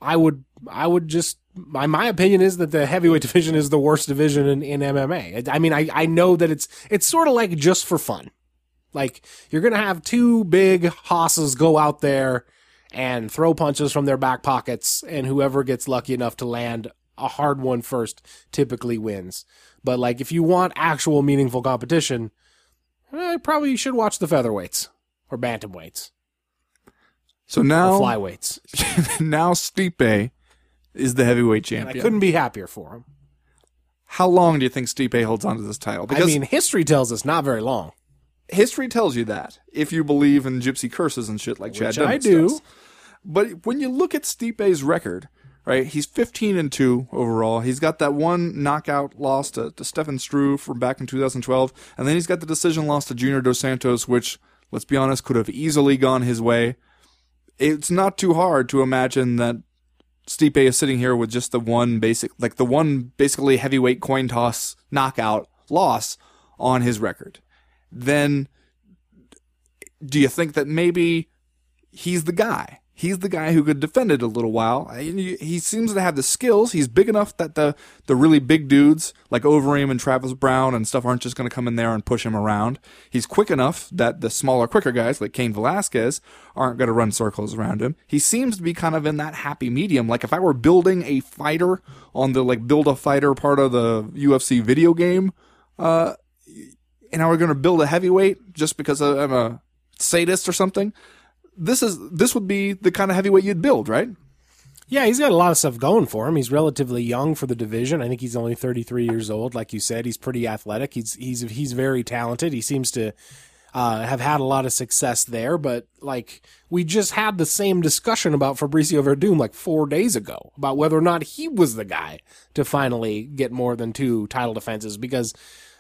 I would, I would just, my, my opinion is that the heavyweight division is the worst division in, in MMA. I mean, I, I know that it's, it's sort of like just for fun. Like, you're gonna have two big hosses go out there and throw punches from their back pockets, and whoever gets lucky enough to land a hard one first typically wins. But like, if you want actual meaningful competition, eh, probably should watch the featherweights or bantamweights So or now, flyweights. now Stipe is the heavyweight And I couldn't be happier for him. How long do you think Stipe holds on to this title? Because I mean, history tells us not very long. history tells you that if you believe in gypsy curses and shit like Chad Which I do. does. But when you look at Stipe's record, right, he's 15 and 2 overall. He's got that one knockout loss to, to Stefan Struve from back in 2012. And then he's got the decision loss to Junior Dos Santos, which, let's be honest, could have easily gone his way. It's not too hard to imagine that Stipe is sitting here with just the one basic, like the one basically heavyweight coin toss knockout loss on his record. Then do you think that maybe he's the guy? He's the guy who could defend it a little while. He seems to have the skills. He's big enough that the the really big dudes like Overeem and Travis Browne and stuff aren't just going to come in there and push him around. He's quick enough that the smaller, quicker guys like Cain Velasquez aren't going to run circles around him. He seems to be kind of in that happy medium. Like if I were building a fighter on the like build a fighter part of the UFC video game, uh, and I were going to build a heavyweight just because I'm a sadist or something this is this would be the kind of heavyweight you'd build, right? Yeah, he's got a lot of stuff going for him. He's relatively young for the division. I think he's only 33 years old. Like you said, he's pretty athletic. He's he's he's very talented. He seems to uh, have had a lot of success there. But like we just had the same discussion about Fabricio Werdum like four days ago about whether or not he was the guy to finally get more than two title defenses because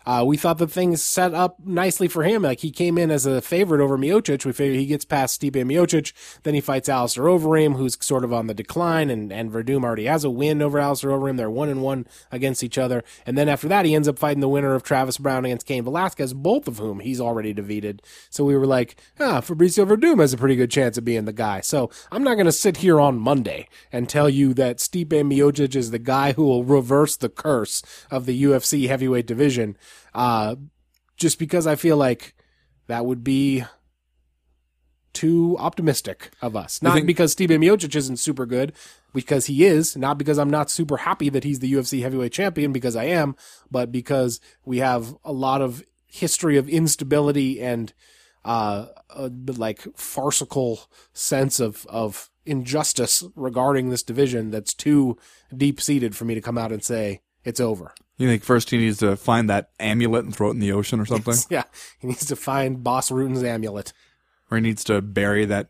uh, we thought the things set up nicely for him. Like he came in as a favorite over Miocic. We figured he gets past Stipe Miocic. Then he fights Alistair Overeem, who's sort of on the decline, and, and Werdum already has a win over Alistair Overeem. They're one and one against each other. And then after that, he ends up fighting the winner of Travis Browne against Cain Velasquez, both of whom he's already defeated. So we were like, ah, Fabricio Werdum has a pretty good chance of being the guy. So I'm not going to sit here on Monday and tell you that Stipe Miocic is the guy who will reverse the curse of the UFC heavyweight division uh, just because I feel like that would be too optimistic of us. Not think- because Stipe Miocic isn't super good, because he is, not because I'm not super happy that he's the UFC heavyweight champion, because I am, but because we have a lot of history of instability and uh, a, like farcical sense of of injustice regarding this division that's too deep seated for me to come out and say it's over. You think first he needs to find that amulet and throw it in the ocean or something, Yeah, he needs to find Bas Rutten's amulet. or he needs to bury that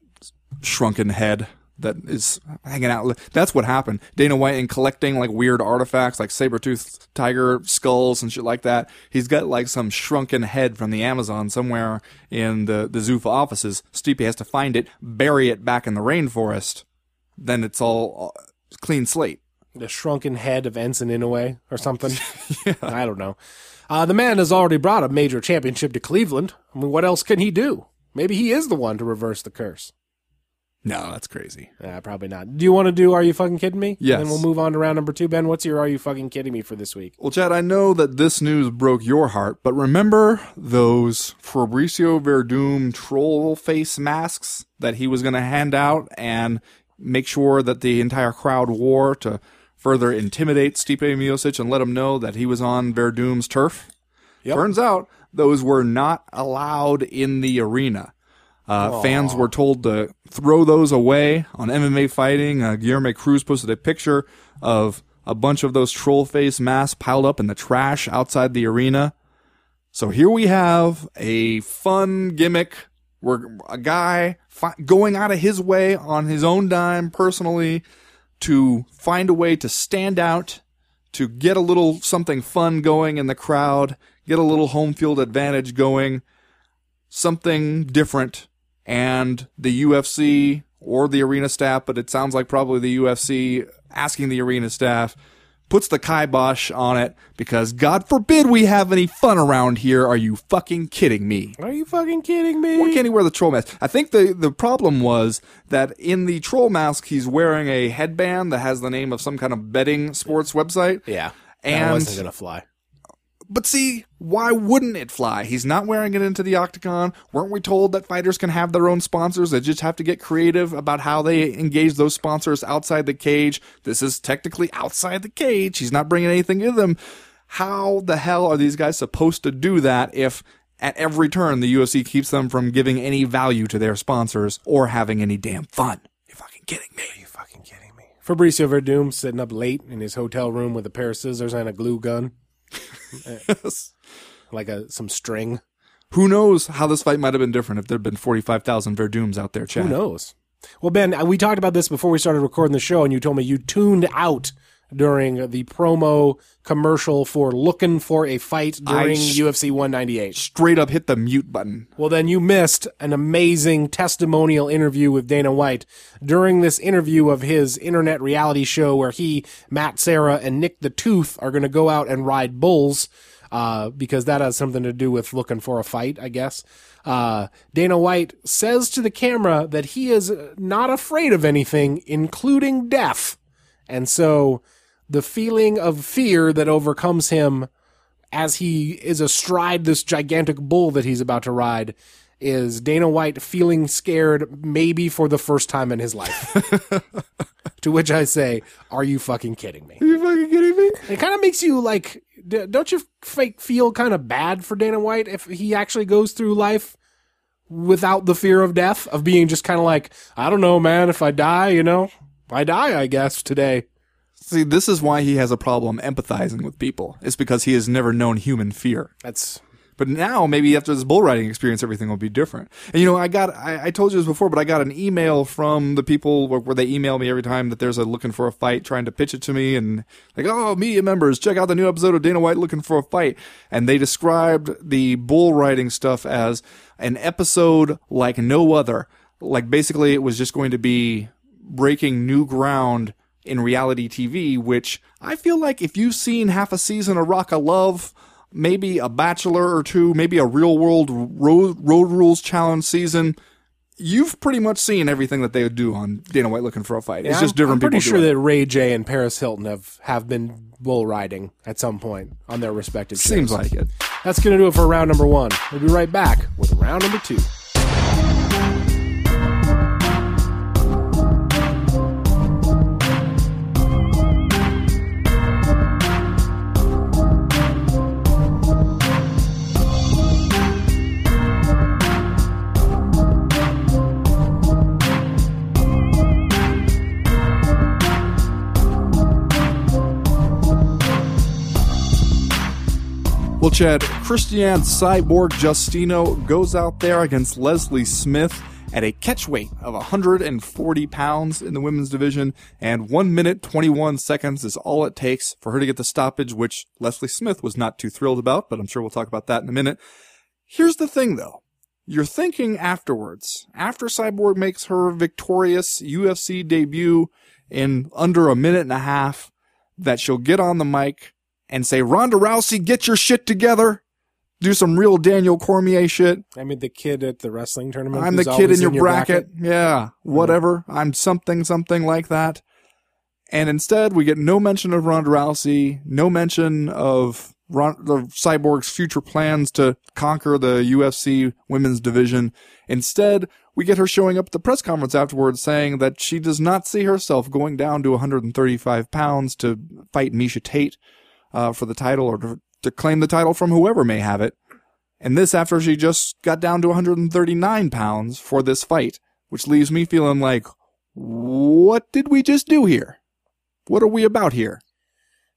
shrunken head that is hanging out. That's what happened. Dana White in collecting like weird artifacts like saber-toothed tiger skulls and shit like that. He's got like some shrunken head from the Amazon somewhere in the, the Zuffa offices. Stipe has to find it, bury it back in the rainforest. Then it's all clean slate. The shrunken head of Enson Inoue or something. I don't know. Uh, the man has already brought a major championship to Cleveland. I mean, what else can he do? Maybe he is the one to reverse the curse. No, that's crazy. Uh, probably not. Do you want to do Are You Fucking Kidding Me? Yes. And then we'll move on to round number two. Ben, what's your Are You Fucking Kidding Me for this week? Well, Chad, I know that this news broke your heart, but remember those Fabricio Werdum troll face masks that he was going to hand out and make sure that the entire crowd wore to further intimidate Stipe Miocic and let him know that he was on Werdum's turf? Yep. Turns out those were not allowed in the arena. Uh, fans were told to throw those away on MMA fighting. Uh, Guilherme Cruz posted a picture of a bunch of those troll face masks piled up in the trash outside the arena. So here we have a fun gimmick where a guy fi- going out of his way on his own dime personally to find a way to stand out, to get a little something fun going in the crowd, get a little home field advantage going, something different. And the UFC or the arena staff, but it sounds like probably the UFC asking the arena staff, puts the kibosh on it because God forbid we have any fun around here. Are you fucking kidding me? Are you fucking kidding me? Why can't he wear the troll mask? I think the, the problem was that in the troll mask, he's wearing a headband that has the name of some kind of betting sports website. yeah. that And- wasn't going to fly. But see, why wouldn't it fly? He's not wearing it into the octagon. Weren't we told that fighters can have their own sponsors? They just have to get creative about how they engage those sponsors outside the cage. This is technically outside the cage. He's not bringing anything in them. How the hell are these guys supposed to do that if at every turn the UFC keeps them from giving any value to their sponsors or having any damn fun? You're fucking kidding me. Are you fucking kidding me? Fabricio Werdum sitting up late in his hotel room with a pair of scissors and a glue gun, like a some string. Who knows how this fight might have been different if there'd been 45,000 Werdums out there, Chad. Who knows? Well, Ben, uh, we talked about this before we started recording the show, and you told me you tuned out during the promo commercial for looking for a fight during sh- UFC 198. Straight up hit the mute button. Well, then you missed an amazing testimonial interview with Dana White. During this interview of his internet reality show where he, Matt Serra, and Nick the Tooth are going to go out and ride bulls, uh, because that has something to do with looking for a fight, I guess. Uh, Dana White says to the camera that he is not afraid of anything, including death. And so the feeling of fear that overcomes him as he is astride this gigantic bull that he's about to ride is Dana White feeling scared maybe for the first time in his life. to which I say, are you fucking kidding me? Are you fucking kidding me? It kind of makes you like, don't you fake feel kind of bad for Dana White if he actually goes through life without the fear of death, of being just kind of like, I don't know, man, if I die, you know, I die, I guess, today. See, this is why he has a problem empathizing with people. It's because he has never known human fear. That's But now, maybe after this bull riding experience, everything will be different. And you know, I got, I, I told you this before, but I got an email from the people where, where they email me every time that there's a looking for a fight, trying to pitch it to me, and like, oh, media members, check out the new episode of Dana White looking for a fight. And they described the bull riding stuff as an episode like no other. Like basically, it was just going to be breaking new ground in reality TV, which I feel like if you've seen half a season of Rock of Love, maybe a Bachelor or two, maybe a Real World Road, road Rules Challenge season, you've pretty much seen everything that they would do on Dana White looking for a fight. it's I'm- just different I'm pretty sure that Ray J and Paris Hilton have have been bull riding at some point on their respective. Seems shows. like it. That's gonna do it for round number one. We'll be right back with round number two. Chad, Christiane Cyborg Justino goes out there against Leslie Smith at a catch weight of 140 pounds in the women's division, and 1 minute 21 seconds is all it takes for her to get the stoppage, which Leslie Smith was not too thrilled about, but I'm sure we'll talk about that in a minute. Here's the thing, though. You're thinking afterwards, after Cyborg makes her victorious UFC debut in under a minute and a half, that she'll get on the mic and say, Ronda Rousey, get your shit together. Do some real Daniel Cormier shit. I mean, the kid at the wrestling tournament. I'm the kid always in your, bracket. Yeah, mm-hmm. whatever. I'm something, something like that. And instead, we get no mention of Ronda Rousey, no mention of Ron- the Cyborg's future plans to conquer the UFC women's division. Instead, we get her showing up at the press conference afterwards saying that she does not see herself going down to 135 pounds to fight Miesha Tate uh, for the title or to, to claim the title from whoever may have it. And this after she just got down to 139 pounds for this fight, which leaves me feeling like, what did we just do here? What are we about here?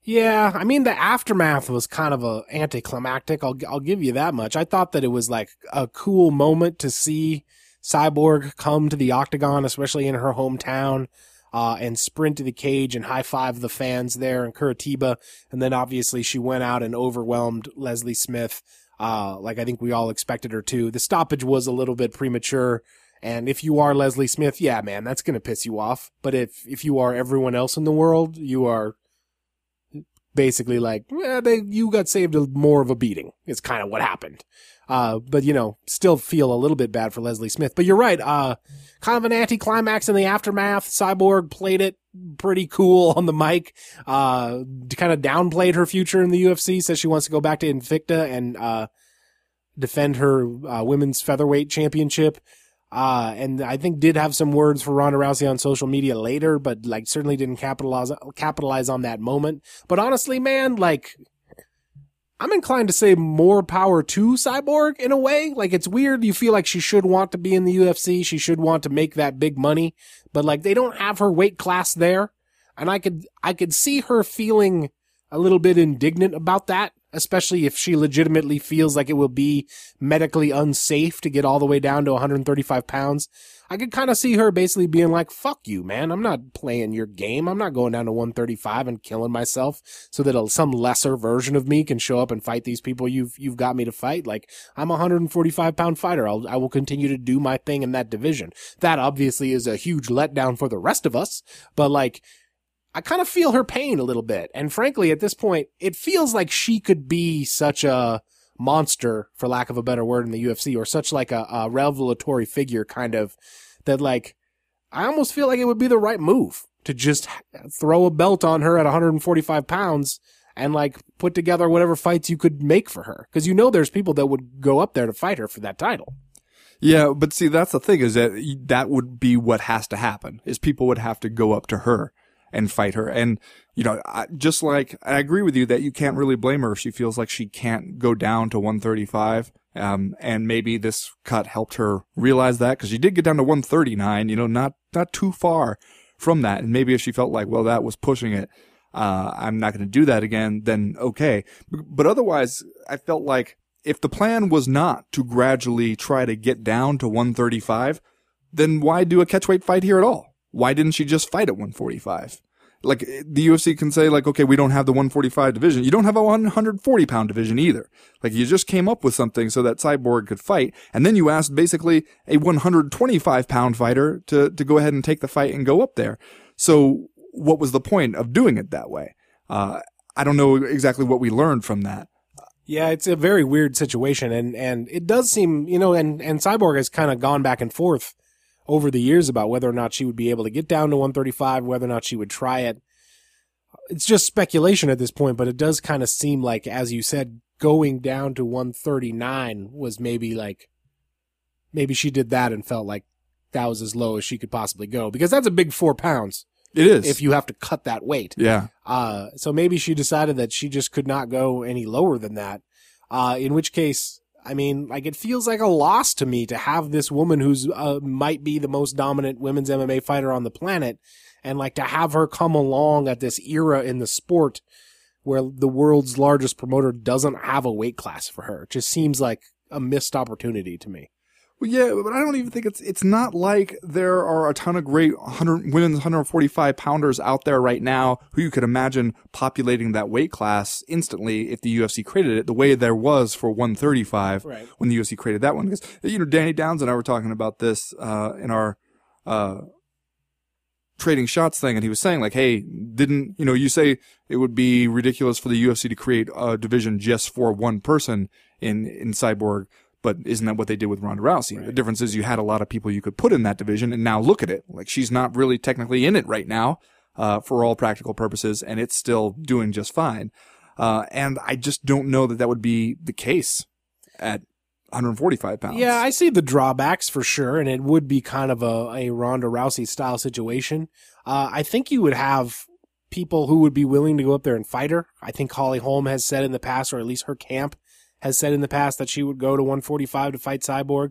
Yeah, I mean the aftermath was kind of a anticlimactic. I'll I'll give you that much. I thought that it was like a cool moment to see Cyborg come to the octagon, especially in her hometown, uh, and sprint to the cage and high five the fans there in Curitiba. And then obviously she went out and overwhelmed Leslie Smith, uh, like I think we all expected her to. The stoppage was a little bit premature. And if you are Leslie Smith, yeah, man, that's gonna piss you off. But if if you are everyone else in the world, you are basically like, well, they, you got saved a, more of a beating. It's kind of what happened. Uh, but you know, still feel a little bit bad for Leslie Smith. But you're right. Uh, kind of an anticlimax in the aftermath. Cyborg played it pretty cool on the mic. Uh, kind of downplayed her future in the UFC. Says she wants to go back to Invicta and, uh, defend her, uh, women's featherweight championship. Uh, and I think did have some words for Ronda Rousey on social media later, but like certainly didn't capitalize, capitalize on that moment. But honestly, man, like, I'm inclined to say more power to Cyborg in a way. Like it's weird. You feel like she should want to be in the UFC. She should want to make that big money, but like they don't have her weight class there. And I could, I could see her feeling a little bit indignant about that, especially if she legitimately feels like it will be medically unsafe to get all the way down to 135 pounds. I could kind of see her basically being like, fuck you, man. I'm not playing your game. I'm not going down to 135 and killing myself so that some lesser version of me can show up and fight these people you've, you've got me to fight. Like, I'm a 145 pound fighter. I'll, I will continue to do my thing in that division. That obviously is a huge letdown for the rest of us, but like, I kind of feel her pain a little bit. And frankly, at this point, it feels like she could be such a monster, for lack of a better word, in the UFC, or such like a, a revelatory figure, kind of, that like, I almost feel like it would be the right move to just throw a belt on her at 145 pounds and like put together whatever fights you could make for her. Cause you know there's people that would go up there to fight her for that title. Yeah, but see, that's the thing is that that would be what has to happen is people would have to go up to her and fight her. And, you know, I, just like, I agree with you that you can't really blame her if she feels like she can't go down to 135. Um, and maybe this cut helped her realize that because she did get down to 139, you know, not, not too far from that. And maybe if she felt like, well, that was pushing it, uh, I'm not going to do that again, then okay. But otherwise, I felt like if the plan was not to gradually try to get down to 135, then why do a catchweight fight here at all? Why didn't she just fight at 145? Like the UFC can say like, okay, we don't have the 145 division. You don't have a 140 pound division either. Like you just came up with something so that Cyborg could fight. And then you asked basically a 125 pound fighter to, to go ahead and take the fight and go up there. So what was the point of doing it that way? Uh, I don't know exactly what we learned from that. Yeah, it's a very weird situation, and and it does seem, you know, and and Cyborg has kind of gone back and forth over the years about whether or not she would be able to get down to 135, whether or not she would try it. It's just speculation at this point, but it does kind of seem like, as you said, going down to 139 was maybe like, maybe she did that and felt like that was as low as she could possibly go because that's a big four pounds. It is. If you have to cut that weight. Yeah. Uh, so maybe she decided that she just could not go any lower than that. Uh, in which case, I mean, like it feels like a loss to me to have this woman who's uh, might be the most dominant women's MMA fighter on the planet, and like to have her come along at this era in the sport where the world's largest promoter doesn't have a weight class for her. It just seems like a missed opportunity to me. Well, yeah, but I don't even think it's it's not like there are a ton of great 100 women's 145 pounders out there right now who you could imagine populating that weight class instantly if the UFC created it the way there was for 135 Right. when the UFC created that one. Because you know, Danny Downes and I were talking about this uh, in our uh, trading shots thing, and he was saying like, "Hey, didn't you know? You say it would be ridiculous for the UFC to create a division just for one person in in Cyborg." But isn't that what they did with Ronda Rousey? The difference is you had a lot of people you could put in that division, and now look at it. Like she's not really technically in it right now, uh, for all practical purposes, and it's still doing just fine. Uh, and I just don't know that that would be the case at 145 pounds. Yeah, I see the drawbacks for sure, and it would be kind of a, a Ronda Rousey style situation. Uh, I think you would have people who would be willing to go up there and fight her. I think Holly Holm has said in the past, or at least her camp has said in the past, that she would go to 145 to fight Cyborg.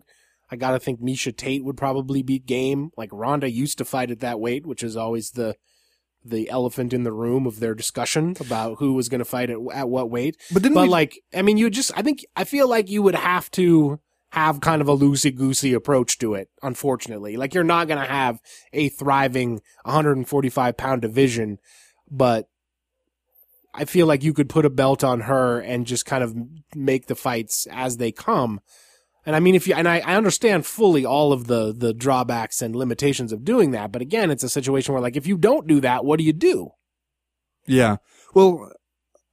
I gotta think Miesha Tate would probably be game. Like Ronda used to fight at that weight, which is always the the elephant in the room of their discussion about who was going to fight at, at what weight. But didn't But we- like, I mean, you just, I think, I feel like you would have to have kind of a loosey goosey approach to it, unfortunately. Like, you're not going to have a thriving 145 pound division, but I feel like you could put a belt on her and just kind of make the fights as they come. And I mean, if you, and I, I understand fully all of the, the drawbacks and limitations of doing that. But again, it's a situation where like, if you don't do that, what do you do? Yeah. Well,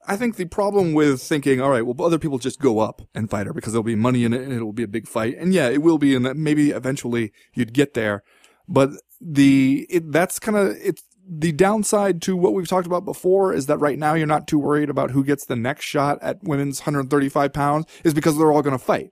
I think the problem with thinking, all right, well, other people just go up and fight her because there'll be money in it and it'll be a big fight. And yeah, it will be. And maybe eventually you'd get there. But the, it, that's kind of, it's the downside to what we've talked about before is that right now you're not too worried about who gets the next shot at women's 135 pounds is because they're all going to fight.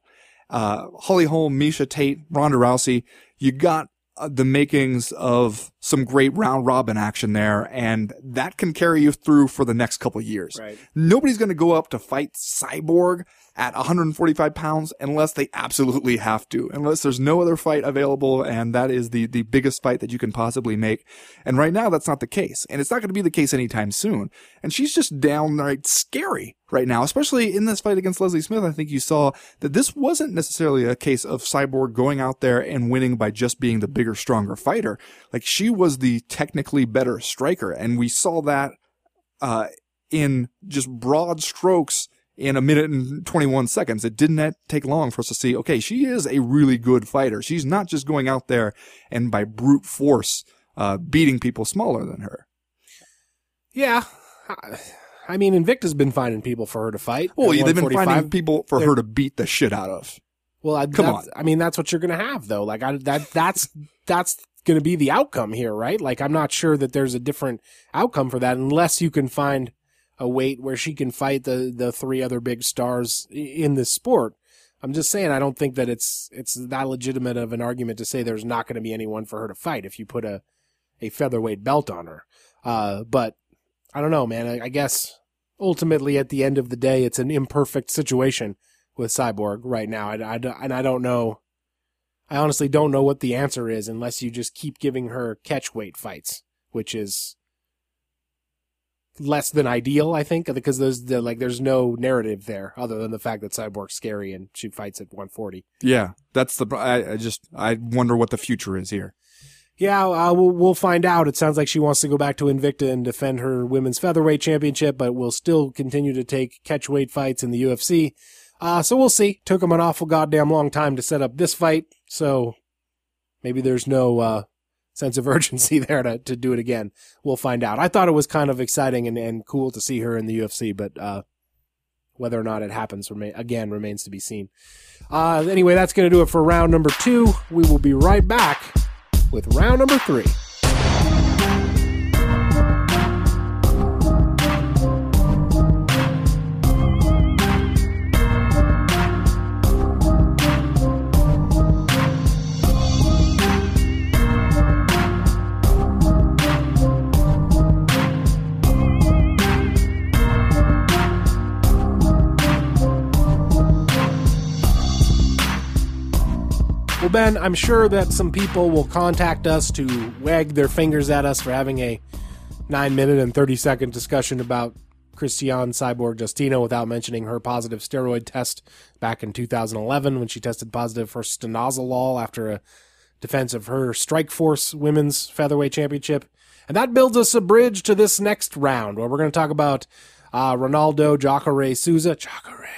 Uh, Holly Holm, Miesha Tate, Ronda Rousey, you got uh, the makings of some great round robin action there, and that can carry you through for the next couple years. Right. Nobody's going to go up to fight Cyborg at 145 pounds unless they absolutely have to, unless there's no other fight available, and that is the, the biggest fight that you can possibly make. And right now, that's not the case, and it's not going to be the case anytime soon. And she's just downright scary right now, especially in this fight against Leslie Smith. I think you saw that this wasn't necessarily a case of Cyborg going out there and winning by just being the bigger, stronger fighter. Like she was the technically better striker, and we saw that uh, in just broad strokes in a minute and 21 seconds. It didn't take long for us to see, okay, she is a really good fighter. She's not just going out there and by brute force, uh, beating people smaller than her. Yeah. I mean, Invicta's been finding people for her to fight. Well, they've been 145. finding people for her to beat the shit out of. Well, I, Come on. I mean, that's what you're going to have, though. Like, I, that that's that's going to be the outcome here, right? Like, I'm not sure that there's a different outcome for that unless you can find a weight where she can fight the the three other big stars in this sport. I'm just saying, I don't think that it's it's that legitimate of an argument to say there's not going to be anyone for her to fight if you put a a featherweight belt on her. Uh, but I don't know, man. I, I guess ultimately, at the end of the day, it's an imperfect situation with Cyborg right now. I, I, and I don't know. I honestly don't know what the answer is unless you just keep giving her catch weight fights, which is less than ideal, I think, because there's the, like there's no narrative there other than the fact that Cyborg's scary and she fights at 140. Yeah, that's the. I, I just I wonder what the future is here. Yeah, uh, we'll, we'll find out. It sounds like she wants to go back to Invicta and defend her women's featherweight championship, but will still continue to take catchweight fights in the UFC. Uh, so we'll see. Took them an awful goddamn long time to set up this fight, so maybe there's no uh, sense of urgency there to, to do it again. We'll find out. I thought it was kind of exciting and, and cool to see her in the UFC, but uh, whether or not it happens remain, again remains to be seen. Uh, anyway, that's going to do it for round number two. We will be right back with round number three. Ben, I'm sure that some people will contact us to wag their fingers at us for having a nine minute and 30 second discussion about Christiane Cyborg Justino without mentioning her positive steroid test back in 2011 when she tested positive for stanozolol after a defense of her Strikeforce Women's Featherweight Championship. And that builds us a bridge to this next round where we're going to talk about uh, Ronaldo Jacare Souza. Jacare.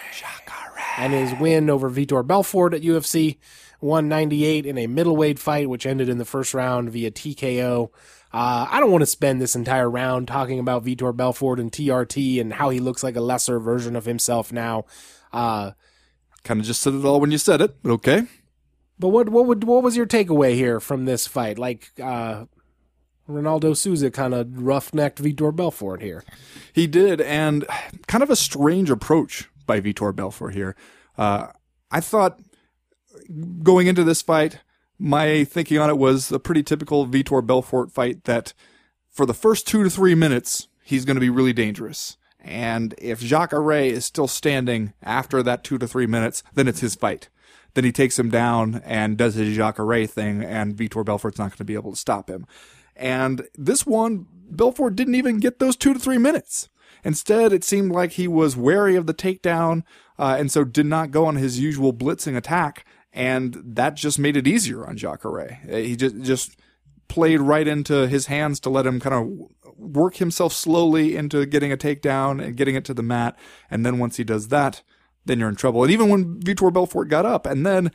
And his win over Vitor Belfort at UFC 198 in a middleweight fight, which ended in the first round via TKO. Uh, I don't want to spend this entire round talking about Vitor Belfort and TRT and how he looks like a lesser version of himself now. Uh, Kind of just said it all when you said it, but okay. but what what would what was your takeaway here from this fight? Like uh, Ronaldo Souza kind of roughnecked Vitor Belfort here. He did, and kind of a strange approach by Vitor Belfort here. Uh, I thought going into this fight, my thinking on it was a pretty typical Vitor Belfort fight that for the first two to three minutes, he's going to be really dangerous. And if Jacare is still standing after that two to three minutes, then it's his fight. Then he takes him down and does his Jacare thing, and Vitor Belfort's not going to be able to stop him. And this one, Belfort didn't even get those two to three minutes. Instead, it seemed like he was wary of the takedown, uh, and so did not go on his usual blitzing attack, and that just made it easier on Jacare. Uh, He just just played right into his hands to let him kind of work himself slowly into getting a takedown and getting it to the mat, and then once he does that, then you're in trouble. And even when Vitor Belfort got up, and then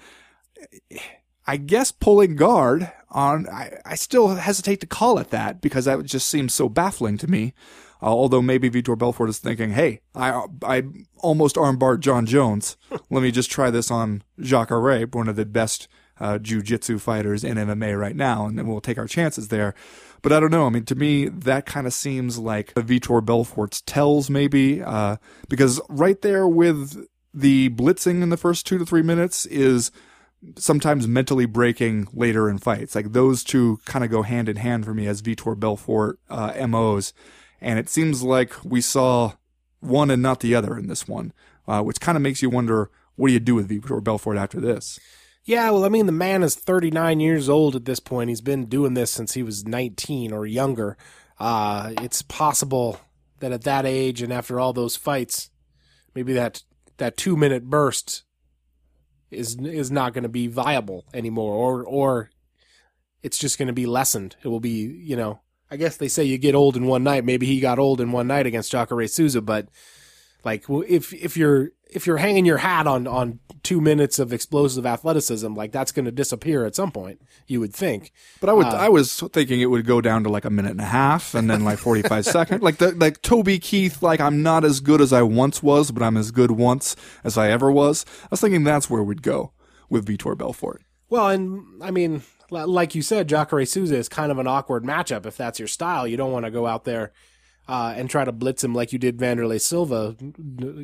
I guess pulling guard on, I, I still hesitate to call it that because that just seems so baffling to me. Uh, although maybe Vitor Belfort is thinking, hey, I, I almost armbarred Jon Jones. Let me just try this on Jacare, one of the best uh, jiu-jitsu fighters in MMA right now, and then we'll take our chances there. But I don't know. I mean, to me, that kind of seems like a Vitor Belfort's tells, maybe, uh, because right there with the blitzing in the first two to three minutes is sometimes mentally breaking later in fights. Like those two kind of go hand in hand for me as Vitor Belfort uh, MOs. And it seems like we saw one and not the other in this one, uh, which kind of makes you wonder what do you do with Vitor Belfort after this? Yeah, well, I mean, the man is 39 years old at this point. He's been doing this since he was 19 or younger. Uh, it's possible that at that age and after all those fights, maybe that that two minute burst is is not going to be viable anymore, or or it's just going to be lessened. It will be, you know, I guess they say you get old in one night. Maybe he got old in one night against Jacare Souza, but like if if you're if you're hanging your hat on on two minutes of explosive athleticism, like that's going to disappear at some point. You would think. But I would, uh, I was thinking it would go down to like a minute and a half, and then like forty five seconds. Like the like Toby Keith, like I'm not as good as I once was, but I'm as good once as I ever was. I was thinking that's where we'd go with Vitor Belfort. Well, and I mean, like you said, Jacare Souza is kind of an awkward matchup if that's your style. You don't want to go out there uh, and try to blitz him like you did Wanderlei Silva,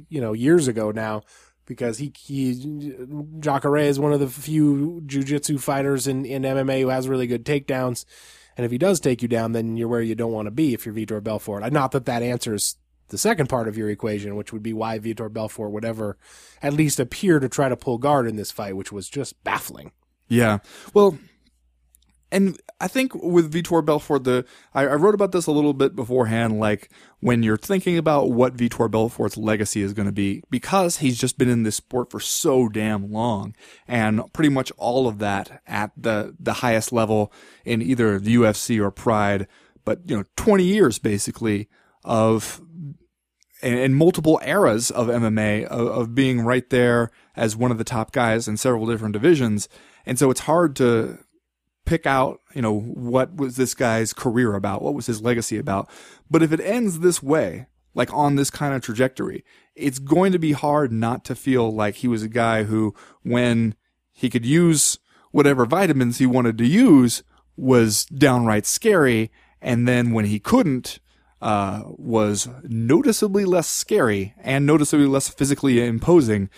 you know, years ago now, because he he Jacare is one of the few jujitsu fighters in in MMA who has really good takedowns. And if he does take you down, then you're where you don't want to be if you're Vitor Belfort. I not that that answers the second part of your equation, which would be why Vitor Belfort would ever at least appear to try to pull guard in this fight, which was just baffling. Yeah. Well, and I think with Vitor Belfort, the I, I, wrote about this a little bit beforehand. Like when you're thinking about what Vitor Belfort's legacy is going to be, because he's just been in this sport for so damn long, and pretty much all of that at the the highest level in either the UFC or Pride, but you know, 20 years basically of and, multiple eras of MMA of, of being right there as one of the top guys in several different divisions. And so it's hard to pick out, you know, what was this guy's career about? What was his legacy about? But if it ends this way, like on this kind of trajectory, it's going to be hard not to feel like he was a guy who, when he could use whatever vitamins he wanted to use, was downright scary. And then when he couldn't, uh, was noticeably less scary and noticeably less physically imposing.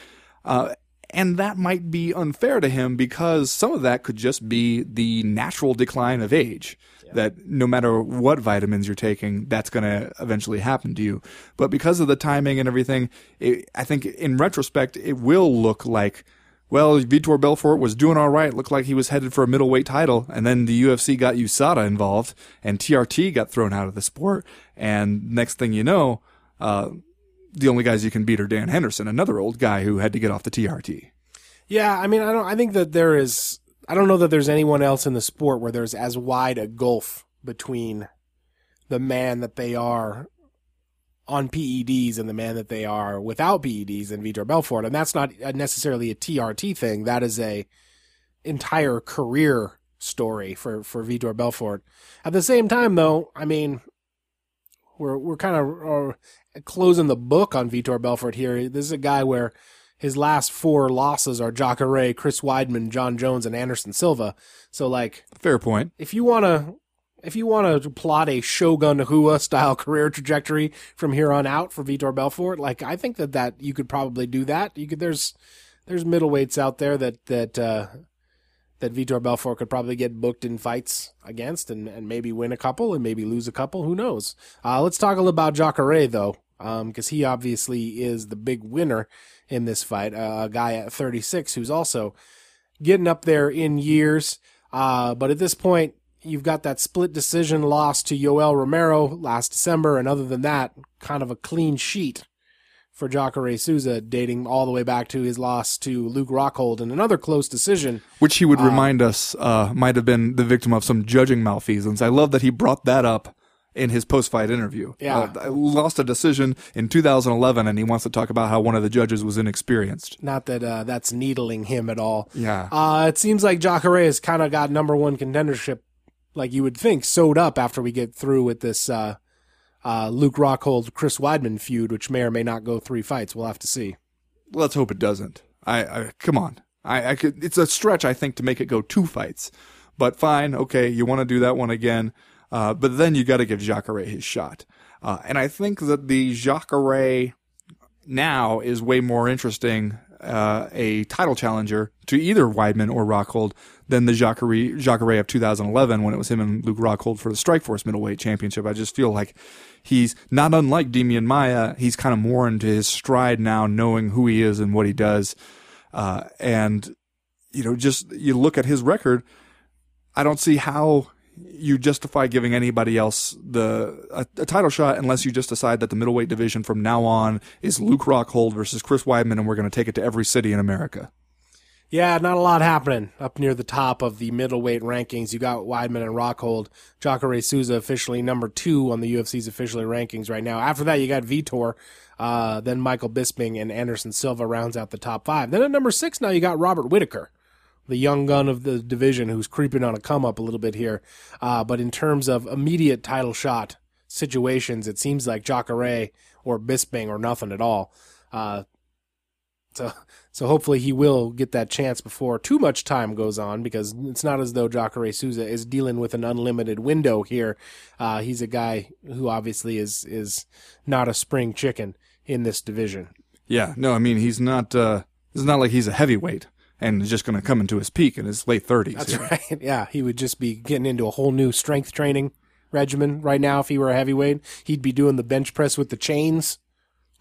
Uh, and that might be unfair to him because some of that could just be the natural decline of age. Yeah. That no matter what vitamins you're taking, that's going to eventually happen to you. But because of the timing and everything, it, I think in retrospect, it will look like, well, Vitor Belfort was doing all right. Looked like he was headed for a middleweight title. And then the UFC got USADA involved and TRT got thrown out of the sport. And next thing you know, uh, the only guys you can beat are Dan Henderson, another old guy who had to get off the TRT. Yeah, I mean, I don't. I think that there is. I don't know that there's anyone else in the sport where there's as wide a gulf between the man that they are on PEDs and the man that they are without PEDs and Vitor Belfort, and that's not necessarily a TRT thing. That is a entire career story for for Vitor Belfort. At the same time, though, I mean, we're we're kind of uh, closing the book on Vitor Belfort here. This is a guy where his last four losses are Jacare, Chris Weidman, Jon Jones, and Anderson Silva. So like, fair point. If you want to, if you want to plot a Shogun Rua style career trajectory from here on out for Vitor Belfort, like I think that that you could probably do that. You could there's there's middleweights out there that that uh, that Vitor Belfort could probably get booked in fights against and, and maybe win a couple and maybe lose a couple. Who knows? Uh, let's talk a little about Jacare though, because um, he obviously is the big winner in this fight. Uh, a guy at 36 who's also getting up there in years. Uh, but at this point, you've got that split decision loss to Yoel Romero last December. And other than that, kind of a clean sheet for Jacare Souza, dating all the way back to his loss to Luke Rockhold in another close decision. Which he would uh, remind us uh, might have been the victim of some judging malfeasance. I love that he brought that up in his post-fight interview. Yeah, uh, lost a decision in 2011, and he wants to talk about how one of the judges was inexperienced. Not that uh, that's needling him at all. Yeah, uh, it seems like Jacare has kind of got number one contendership, like you would think, sewed up after we get through with this uh, uh, Luke Rockhold Chris Weidman feud, which may or may not go three fights. We'll have to see. Let's hope it doesn't. I, I come on. I, I could. It's a stretch, I think, to make it go two fights. But fine, okay, you want to do that one again. Uh, but then you got to give Jacare his shot. Uh, and I think that the Jacare now is way more interesting, uh, a title challenger to either Weidman or Rockhold than the Jacare, Jacare of 2011 when it was him and Luke Rockhold for the Strikeforce middleweight championship. I just feel like he's not unlike Demian Maia. He's kind of more into his stride now, knowing who he is and what he does. Uh, and, you know, just you look at his record, I don't see how you justify giving anybody else the a, a, title shot unless you just decide that the middleweight division from now on is Luke Rockhold versus Chris Weidman, and we're going to take it to every city in America. Yeah, not a lot happening up near the top of the middleweight rankings. You got Weidman and Rockhold. Jacare Souza officially number two on the UFC's officially rankings right now. After that, you got Vitor, uh, then Michael Bisping and Anderson Silva rounds out the top five. Then at number six, now you got Robert Whitaker, the young gun of the division who's creeping on a come up a little bit here. Uh, but in terms of immediate title shot situations, it seems like Jacare or Bisping or nothing at all. Uh, so, so hopefully he will get that chance before too much time goes on because it's not as though Jacare Souza is dealing with an unlimited window here. Uh, he's a guy who obviously is, is not a spring chicken in this division. Yeah, no, I mean he's not. Uh, it's not like he's a heavyweight and is just going to come into his peak in his late thirties. That's right. Yeah, he would just be getting into a whole new strength training regimen right now if he were a heavyweight. He'd be doing the bench press with the chains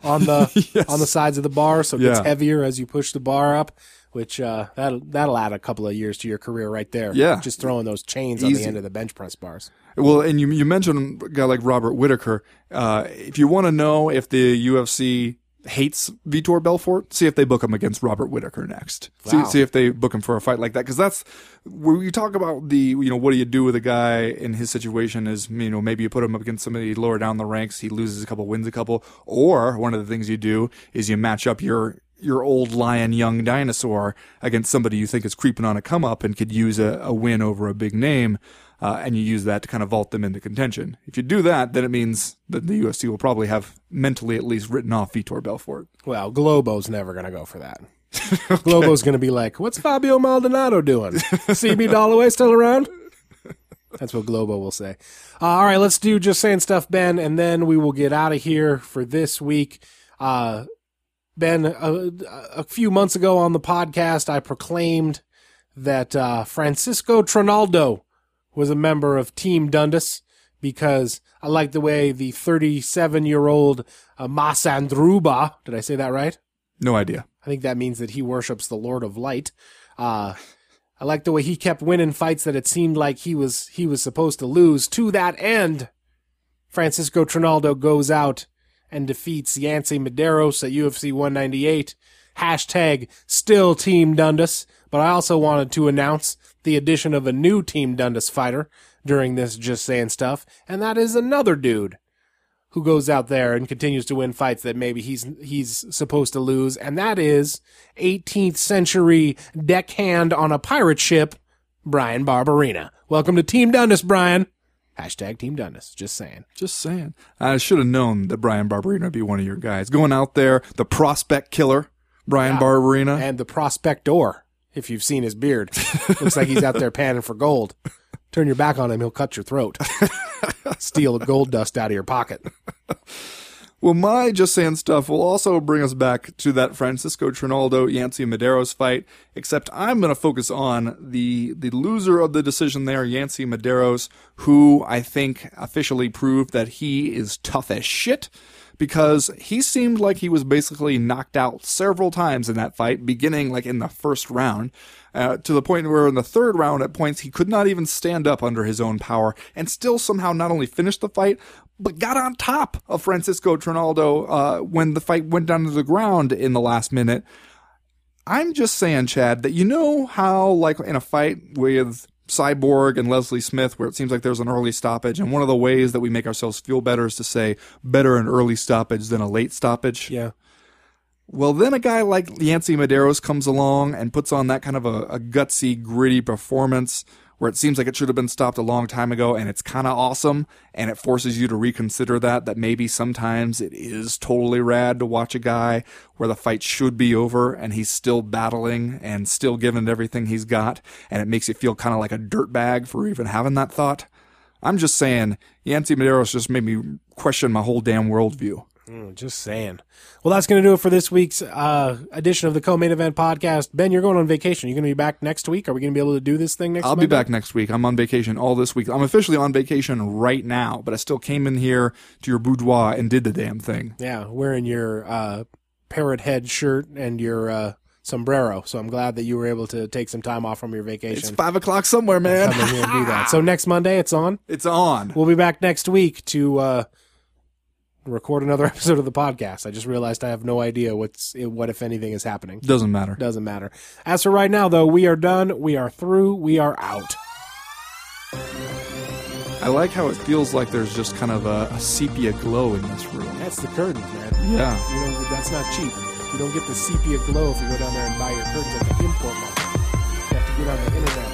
on the Yes. on the sides of the bar, so it gets heavier as you push the bar up. Which uh, that'll that'll add a couple of years to your career right there. Yeah. just throwing those chains on the end of the bench press bars. Well, and you you mentioned a guy like Robert Whitaker. Uh, if you want to know if the UFC hates Vitor Belfort, see if they book him against Robert Whitaker next. See, see if they book him for a fight like that, because that's where you talk about the you know what do you do with a guy in his situation is you know maybe you put him up against somebody lower down the ranks, he loses a couple, wins a couple, or one of the things you do is you match up your your old lion young dinosaur against somebody you think is creeping on a come up and could use a, a win over a big name uh, and you use that to kind of vault them into contention. If you do that, then it means that the UFC will probably have mentally at least written off Vitor Belfort. Well, Globo's never going to go for that. Globo's going to be like, "What's Fabio Maldonado doing? CB Dollaway still around?" That's what Globo will say. Uh, all right, let's do just saying stuff, Ben, and then we will get out of here for this week. Uh, ben, a, a few months ago on the podcast, I proclaimed that uh, Francisco Trinaldo was a member of Team Dundas because I like the way the 37 year old uh, Masandruba, did I say that right? No idea. I think that means that he worships the Lord of Light. Uh, I like the way he kept winning fights that it seemed like he was he was supposed to lose. To that end, Francisco Trinaldo goes out and defeats Yancy Medeiros at UFC 198. Hashtag still Team Dundas. But I also wanted to announce the addition of a new Team Dundas fighter during this Just Saying stuff, and that is another dude who goes out there and continues to win fights that maybe he's he's supposed to lose, and that is 18th century deckhand on a pirate ship, Bryan Barberena. Welcome to Team Dundas, Bryan. Hashtag Team Dundas. Just saying. Just saying. I should have known that Bryan Barberena would be one of your guys. Going out there, the prospect killer, Bryan Yeah. Barberena. And the prospector, if you've seen his beard, looks like he's out there panning for gold. Turn your back on him, he'll cut your throat. Steal the gold dust out of your pocket. Well, my just saying stuff will also bring us back to that Francisco Trinaldo Yancy Medeiros fight, except I'm going to focus on the the loser of the decision there, Yancy Medeiros, who I think officially proved that he is tough as shit because he seemed like he was basically knocked out several times in that fight, beginning like in the first round, uh, to the point where in the third round at points he could not even stand up under his own power and still somehow not only finished the fight, but got on top of Francisco Trinaldo uh, when the fight went down to the ground in the last minute. I'm just saying, Chad, that you know how, like in a fight with Cyborg and Leslie Smith, where it seems like there's an early stoppage, and one of the ways that we make ourselves feel better is to say better an early stoppage than a late stoppage. Yeah. Well, then a guy like Yancy Medeiros comes along and puts on that kind of a, a gutsy, gritty performance where it seems like it should have been stopped a long time ago and it's kind of awesome and it forces you to reconsider that, that maybe sometimes it is totally rad to watch a guy where the fight should be over and he's still battling and still giving everything he's got and it makes you feel kind of like a dirtbag for even having that thought. I'm just saying, Yancy Medeiros just made me question my whole damn worldview. Mm, just saying. Well, that's going to do it for this week's uh, edition of the Co-Main Event Podcast. Ben, you're going on vacation. You're going to be back next week. Are we going to be able to do this thing next I'll be back next week. I'm on vacation all this week. I'm officially on vacation right now, but I still came in here to your boudoir and did the damn thing. Yeah, wearing your uh, parrot head shirt and your uh, sombrero. So I'm glad that you were able to take some time off from your vacation. It's five o'clock somewhere, man. Come in here and do that. So next Monday, it's on. It's on. We'll be back next week to uh, record another episode of the podcast. I just realized I have no idea what's what if anything is happening. Doesn't matter. Doesn't matter. As for right now, though, we are done. We are through. We are out. I like how it feels like there's just kind of a, a sepia glow in this room. That's the curtains, man. Yeah. You know that's not cheap. You don't get the sepia glow if you go down there and buy your curtains at the import market. You have to get on the internet